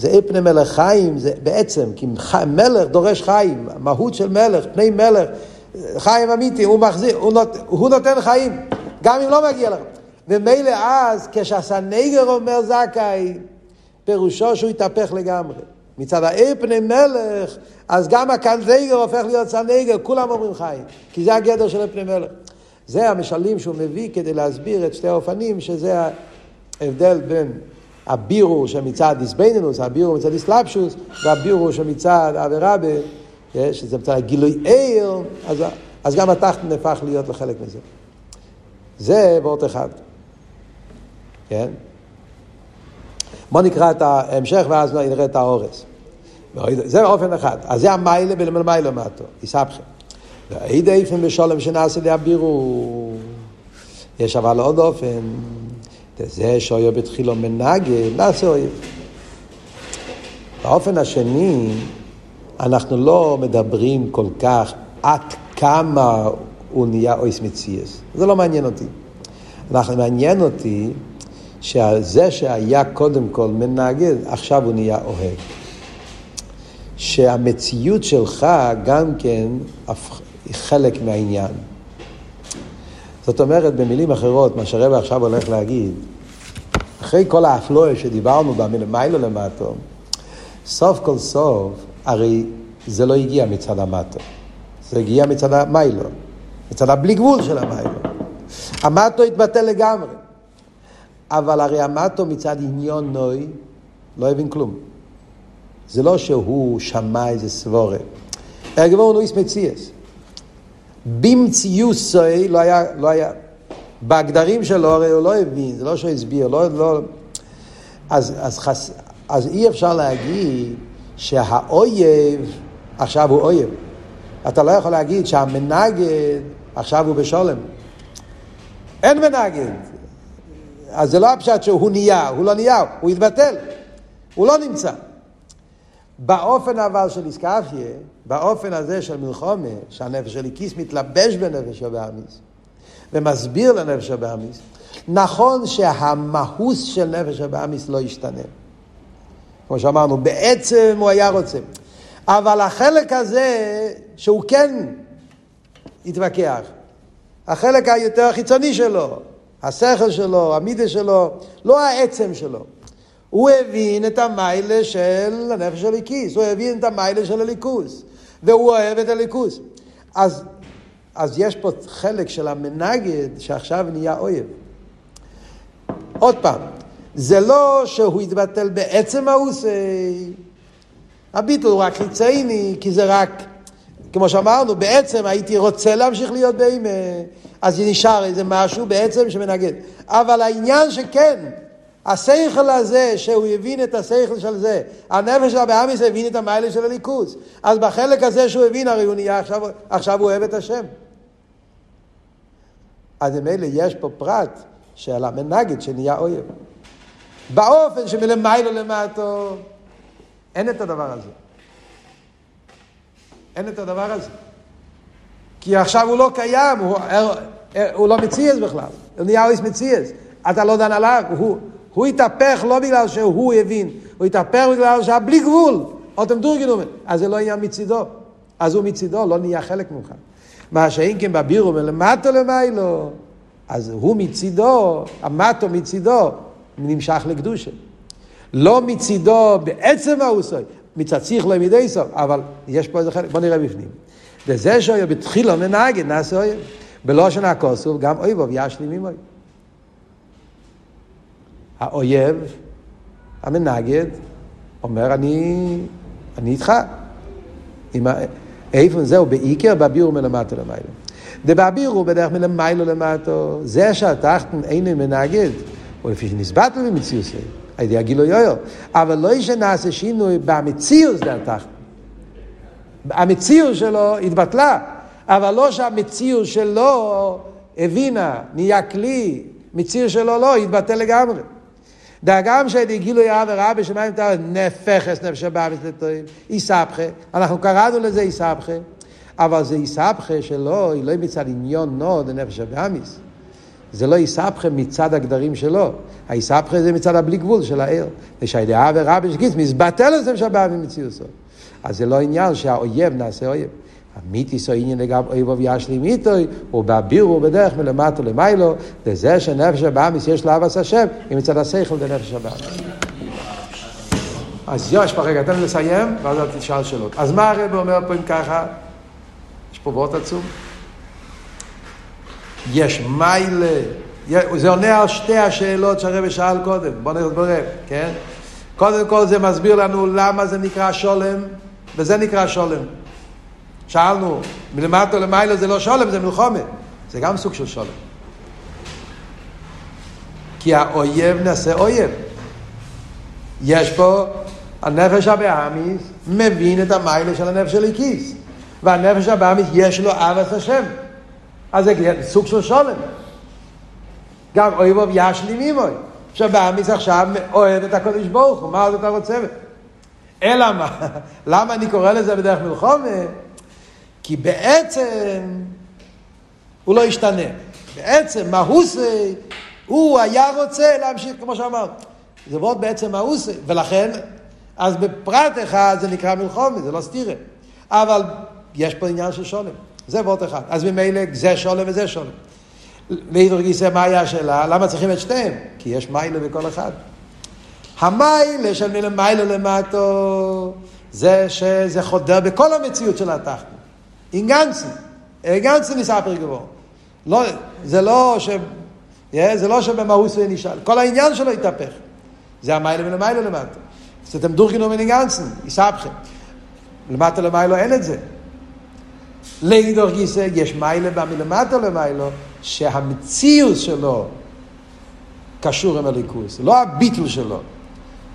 זה אי פני מלך חיים, זה בעצם, כי מלך דורש חיים, מהות של מלך, פני מלך, חיים אמיתי, הוא מחזיר, הוא, נות, הוא נותן חיים, גם אם לא מגיע לך. ומילא אז, כשהסנגר אומר זכאי, פירושו שהוא יתהפך לגמרי. מצד האי פני מלך, אז גם הקנדגר הופך להיות סנגר, כולם אומרים חיים, כי זה הגדר של פני מלך. זה המשלים שהוא מביא כדי להסביר את שתי האופנים, שזה ההבדל בין הבירו שמצד דיסבנינוס, הבירו מצד דיסלפשוס, והבירו שמצד אברבה, שזה מצד הגילוי עיר, אז, אז גם התחת נהפך להיות לחלק מזה. זה וורט אחד. כן? בוא נקרא את ההמשך ואז נראה את האורס. זה אופן אחד. אז זה המיילה ולמיילה מטו, יסבכם. ואידי איפן בשולם שנעשה לי הבירו. יש אבל עוד אופן, זה שאויב בתחילו מנגה, נעשה אויב. באופן השני, אנחנו לא מדברים כל כך עד כמה הוא נהיה אויס מציאס. זה לא מעניין אותי. אנחנו, מעניין אותי שזה שהיה קודם כל מנגד, עכשיו הוא נהיה אוהב. שהמציאות שלך גם כן היא חלק מהעניין. זאת אומרת, במילים אחרות, מה שהרבא עכשיו הולך להגיד, אחרי כל האפלואה שדיברנו בה מלמיילו למטו, סוף כל סוף, הרי זה לא הגיע מצד המטו, זה הגיע מצד המיילו, מצד הבלי גבול של המיילו. המטו התבטל לגמרי, אבל הרי המטו מצד עניון נוי לא הבין כלום. זה לא שהוא שמע איזה סבורה. הגבור הוא איס מציאס. במציוסוי לא היה, לא היה, בהגדרים שלו הרי הוא לא הבין, זה לא שהוא הסביר, לא, לא, אז, אז, חס, אז אי אפשר להגיד שהאויב עכשיו הוא אויב. אתה לא יכול להגיד שהמנגד עכשיו הוא בשולם. אין מנגד. אז זה לא הפשט שהוא נהיה, הוא לא נהיה, הוא התבטל. הוא לא נמצא. באופן אבל של איסקפיה, באופן הזה של מלחומה, שהנפש של איקיס מתלבש בנפש של הבאמיס, ומסביר לנפש הבאמיס, נכון שהמהוס של נפש הבאמיס לא ישתנה. כמו שאמרנו, בעצם הוא היה רוצה. אבל החלק הזה, שהוא כן התווכח, החלק היותר חיצוני שלו, השכל שלו, המידה שלו, לא העצם שלו. הוא הבין את המיילה של הנפש הליקיס, הוא הבין את המיילה של הליכוס, והוא אוהב את הליכוס. אז, אז יש פה חלק של המנגד שעכשיו נהיה אויב. עוד פעם, זה לא שהוא יתבטל בעצם האוסי, הביטול רק חיצייני, כי זה רק, כמו שאמרנו, בעצם הייתי רוצה להמשיך להיות באימה, אז נשאר איזה משהו בעצם שמנגד. אבל העניין שכן, השכל הזה, שהוא הבין את השכל של זה, הנפש של הבאמיס הבין את המיילה של הליכוז. אז בחלק הזה שהוא הבין, הרי הוא נהיה עכשיו, עכשיו הוא אוהב את השם. אז ממילא יש פה פרט של המנגד שנהיה אויב. באופן שמלמיילו למטו, אין את הדבר הזה. אין את הדבר הזה. כי עכשיו הוא לא קיים, הוא, הוא לא מציאס בכלל, הוא נהיה אויס מציאס. אתה לא דן עליו, הוא, הוא התהפך לא בגלל שהוא הבין, הוא התהפך בגלל שהיה בלי גבול, אוטם דורגנומן. אז זה לא עניין מצידו. אז הוא מצידו לא נהיה חלק ממך. מה שאין כן בבירו מלמטו למיילו, אז הוא מצידו, המטו מצידו, נמשך לקדושה. לא מצידו בעצם האוסוי, מצד לא מידי סוף, אבל יש פה איזה חלק, בוא נראה בפנים. וזה שאויב בתחילו מנהגת נעשה אויב. בלושן הכוסוף גם אויבו וישלים עמוי. האויב, המנגד, אומר אני, אני איתך. איפה זהו? בעיקר באבירו מלמטה למעלה. דבאבירו בדרך מלמיילו למטו, זה שהתחתן אינו מנגד, או לפי שנסבט זה, על ידי הגילוי יויו, אבל לא שנעשה שינוי במציאות זה התחתן. המציאות שלו התבטלה, אבל לא שהמציאות שלו הבינה, נהיה כלי, מציאות שלו לא, התבטל לגמרי. דאגם שהייתי גילוי אב ורע בשמיים תאר נפחס נפש הבאמיס לטועים, איסבכה, אנחנו קראנו לזה איסבכה, אבל זה איסבכה שלו, היא לא מצד עניון נוד לנפש הבאמיס. זה לא איסבכה מצד הגדרים שלו, האיסבכה זה מצד הבלי גבול של הער. ושהידיעה ורע בשגיץ מזבטל את נפש הבאמיס מציאוסו. אז זה לא עניין שהאויב נעשה אויב. המיתיס או עניין לגב אויבו וישלים איתוי, הוא באבירו בדרך מלמטו למיילו, וזה שנפש הבאמיס יש לו אבס השם, היא מצד השכל בנפש הבאמיס. אז יש רגע, תן לי לסיים, ואז אתה תשאל שאלות. אז מה הרב אומר פה אם ככה? יש פה וורט עצום. יש מיילה, זה עונה על שתי השאלות שהרב שאל קודם, בוא נראה, כן? קודם כל זה מסביר לנו למה זה נקרא שולם, וזה נקרא שולם. שאלנו, מלמטה למעלה זה לא שולם, זה מלחומה. זה גם סוג של שולם. כי האויב נעשה אויב. יש פה, הנפש הבאמיס מבין את המיילה של הנפש של הכיס. והנפש הבאמיס יש לו אבס השם. אז זה סוג של שולם. גם אויב אויב ישלים עמוי. שבאמיס עכשיו אוהב את הקודש ברוך הוא, מה עוד אתה רוצה? אלא מה? למה אני קורא לזה בדרך מלחומה? כי בעצם הוא לא השתנה. בעצם מהוסי, הוא היה רוצה להמשיך כמו שאמרת. זה מאוד בעצם מהוסי, ולכן, אז בפרט אחד זה נקרא מלחומה, זה לא סתירה. אבל יש פה עניין של שולם. זה וורט אחד. אז ממילא זה שולם וזה שולם. מאידור גיסא, מה היה השאלה? למה צריכים את שתיהם? כי יש מיילה בכל אחד. המיילה של מלמיילה למטו, זה שזה חודר בכל המציאות של התחתון. עם גנצן. גנצן נספר גבוה. לא, זה לא ש... זה לא שבמהוס נשאל. כל העניין שלו התהפך. זה המיילה מלמיילה למטו. אז אתם דורגנו מני גנצן, יספכם. למטה למיילו אין את זה. לאידור גיסא יש מיילה במלמטה למיילו, שהמציאות שלו קשור עם הליכוס, לא הביטל שלו.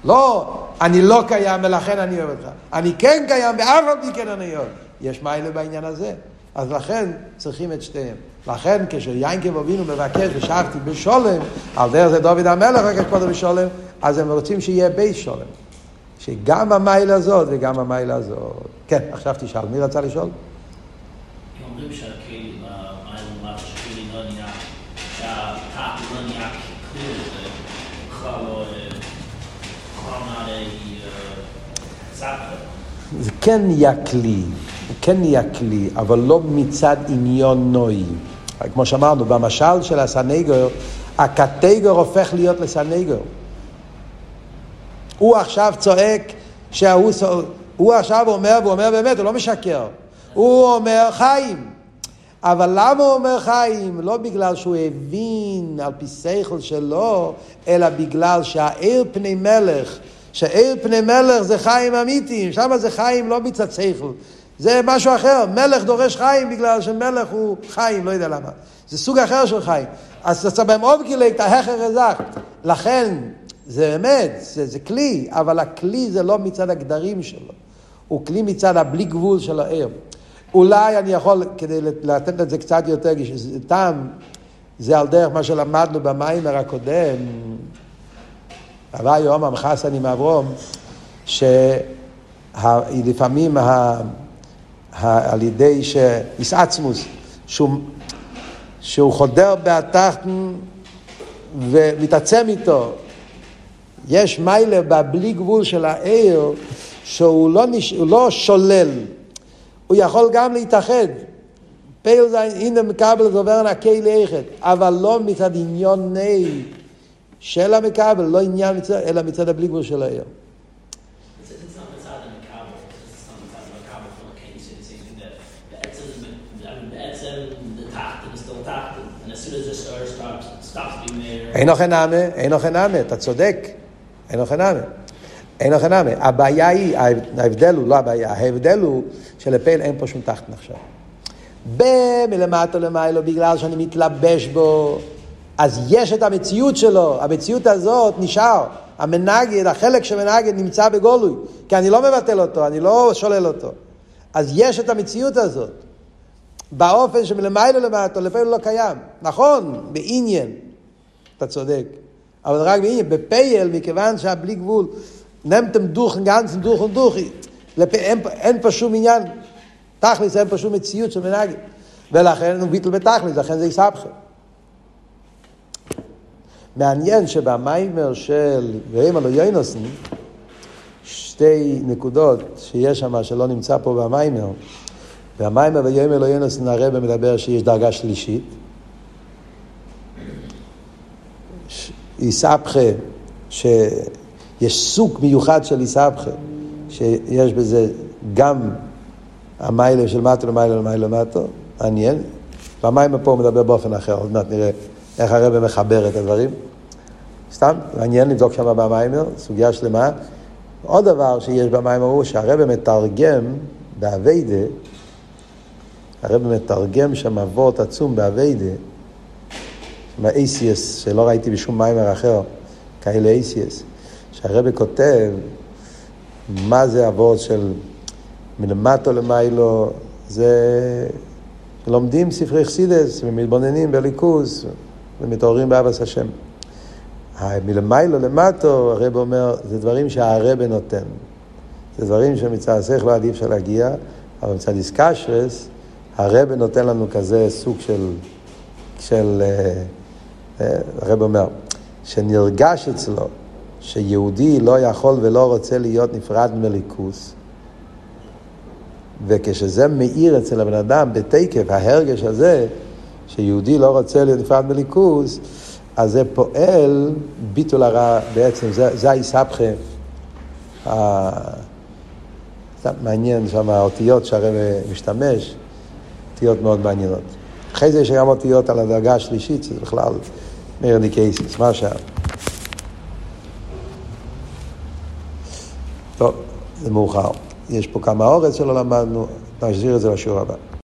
לא, אני לא קיים ולכן אני אוהב אותך. אני כן קיים ואף על פי כן אני אוהב. יש מיילה בעניין הזה. אז לכן צריכים את שתיהם. לכן כשיינקב אבינו מבקש ושבתי בשולם, על דרך זה דוד המלך רק קודם בשולם, אז הם רוצים שיהיה בייס שולם. שגם המיילה הזאת וגם המיילה הזאת. כן, עכשיו תשאל, מי רצה לשאול? אומרים שהכלי, שכלי לא נהיה, שהתחת לא נהיה כלי, זה בכלל לא, not a סבתא. זה כן נהיה כלי, כן נהיה כלי, אבל לא מצד עניון נוי. כמו שאמרנו, במשל של הסנגור, הקטגור הופך להיות לסנגור. הוא עכשיו צועק שההוא, הוא עכשיו אומר, והוא אומר באמת, הוא לא משקר. הוא אומר חיים. אבל למה הוא אומר חיים? לא בגלל שהוא הבין על פי שכל שלו, אלא בגלל שהעיר פני מלך, שעיר פני מלך זה חיים אמיתיים, שם זה חיים לא מצד שכל. זה משהו אחר, מלך דורש חיים בגלל שמלך הוא חיים, לא יודע למה. זה סוג אחר של חיים. אז אתה גילי את ההכר הזך. לכן, זה אמת, זה, זה כלי, אבל הכלי זה לא מצד הגדרים שלו. הוא כלי מצד הבלי גבול של העיר. אולי אני יכול, כדי לתת את זה קצת יותר טעם, זה על דרך מה שלמדנו במיימר הקודם, הווי יום המחסן עם אברום, שלפעמים על ידי שיסעצמוס, שהוא, שהוא חודר בהתחתן ומתעצם איתו, יש מיילה בבלי גבול של העיר שהוא לא, נש... לא שולל, הוא יכול גם להתאחד. פייל זה הנה מקבל זה עובר נקי לאחד, אבל לא מצד עניוני של המקבל, לא עניין מצד, אלא מצד הבלי גבול של העיר. אין אוכל נאמה, אין אוכל נאמה, אתה צודק, אין אוכל נאמה. אין אוכל נאמה. הבעיה היא, ההבדל הוא, לא הבעיה, ההבדל הוא שלפעיל אין פה שום תחת עכשיו. במלמטה למיילו, בגלל שאני מתלבש בו, אז יש את המציאות שלו, המציאות הזאת נשאר. המנגד, החלק של מנגד נמצא בגולוי, כי אני לא מבטל אותו, אני לא שולל אותו. אז יש את המציאות הזאת. באופן שמלמיילו למטה, לפעמים לא קיים. נכון, בעניין, אתה צודק. אבל רק בעניין, בפייל, מכיוון שהבלי גבול, נמתם דוכן, גנצן דוכן דוכי. אין פה שום עניין, תכלס אין פה שום מציאות של מנהגים. ולכן הוא ביטל בתכלס, לכן זה יסבכם. מעניין שבמיימר של ואימא לא יוינוסן, שתי נקודות שיש שם שלא נמצא פה במיימר. והמיימר ויאמר לא יוינוסן הרבה מדבר שיש דרגה שלישית. איסבכה, שיש סוג מיוחד של איסבכה, שיש בזה גם המיילה של מטו למיילה למיילה למטו, מעניין. והמיימר פה מדבר באופן אחר, עוד מעט נראה איך הרב מחבר את הדברים. סתם, מעניין לבדוק שם במיימר, סוגיה שלמה. עוד דבר שיש במיימר הוא שהרב מתרגם באביידה, הרב מתרגם שם אבות עצום באביידה, ב-ACS, שלא ראיתי בשום מיימר אחר, כאלה ACS, שהרבא כותב מה זה אבות של מלמטו למיילו, זה לומדים ספרי חסידס ומתבוננים בליכוז ומתעוררים באבס השם. מלמיילו למטו, הרב אומר, זה דברים שהרבא נותן. זה דברים שמצד השכל עד אי אפשר להגיע, אבל מצד איסקשרס, הרבא נותן לנו כזה סוג של, של uh, הרב אומר, שנרגש אצלו שיהודי לא יכול ולא רוצה להיות נפרד מליכוס, וכשזה מאיר אצל הבן אדם בתקף, ההרגש הזה, שיהודי לא רוצה להיות נפרד מליכוס, אז זה פועל ביטול הרע בעצם, זה, זה האיסבכה. מעניין שם האותיות שהרב משתמש, אותיות מאוד מעניינות. אחרי זה יש גם אותיות על הדרגה השלישית, זה בכלל מאיר ניקייסיס, מה עכשיו? טוב, זה מאוחר. יש פה כמה אורץ שלא למדנו, נחזיר את זה לשיעור הבא.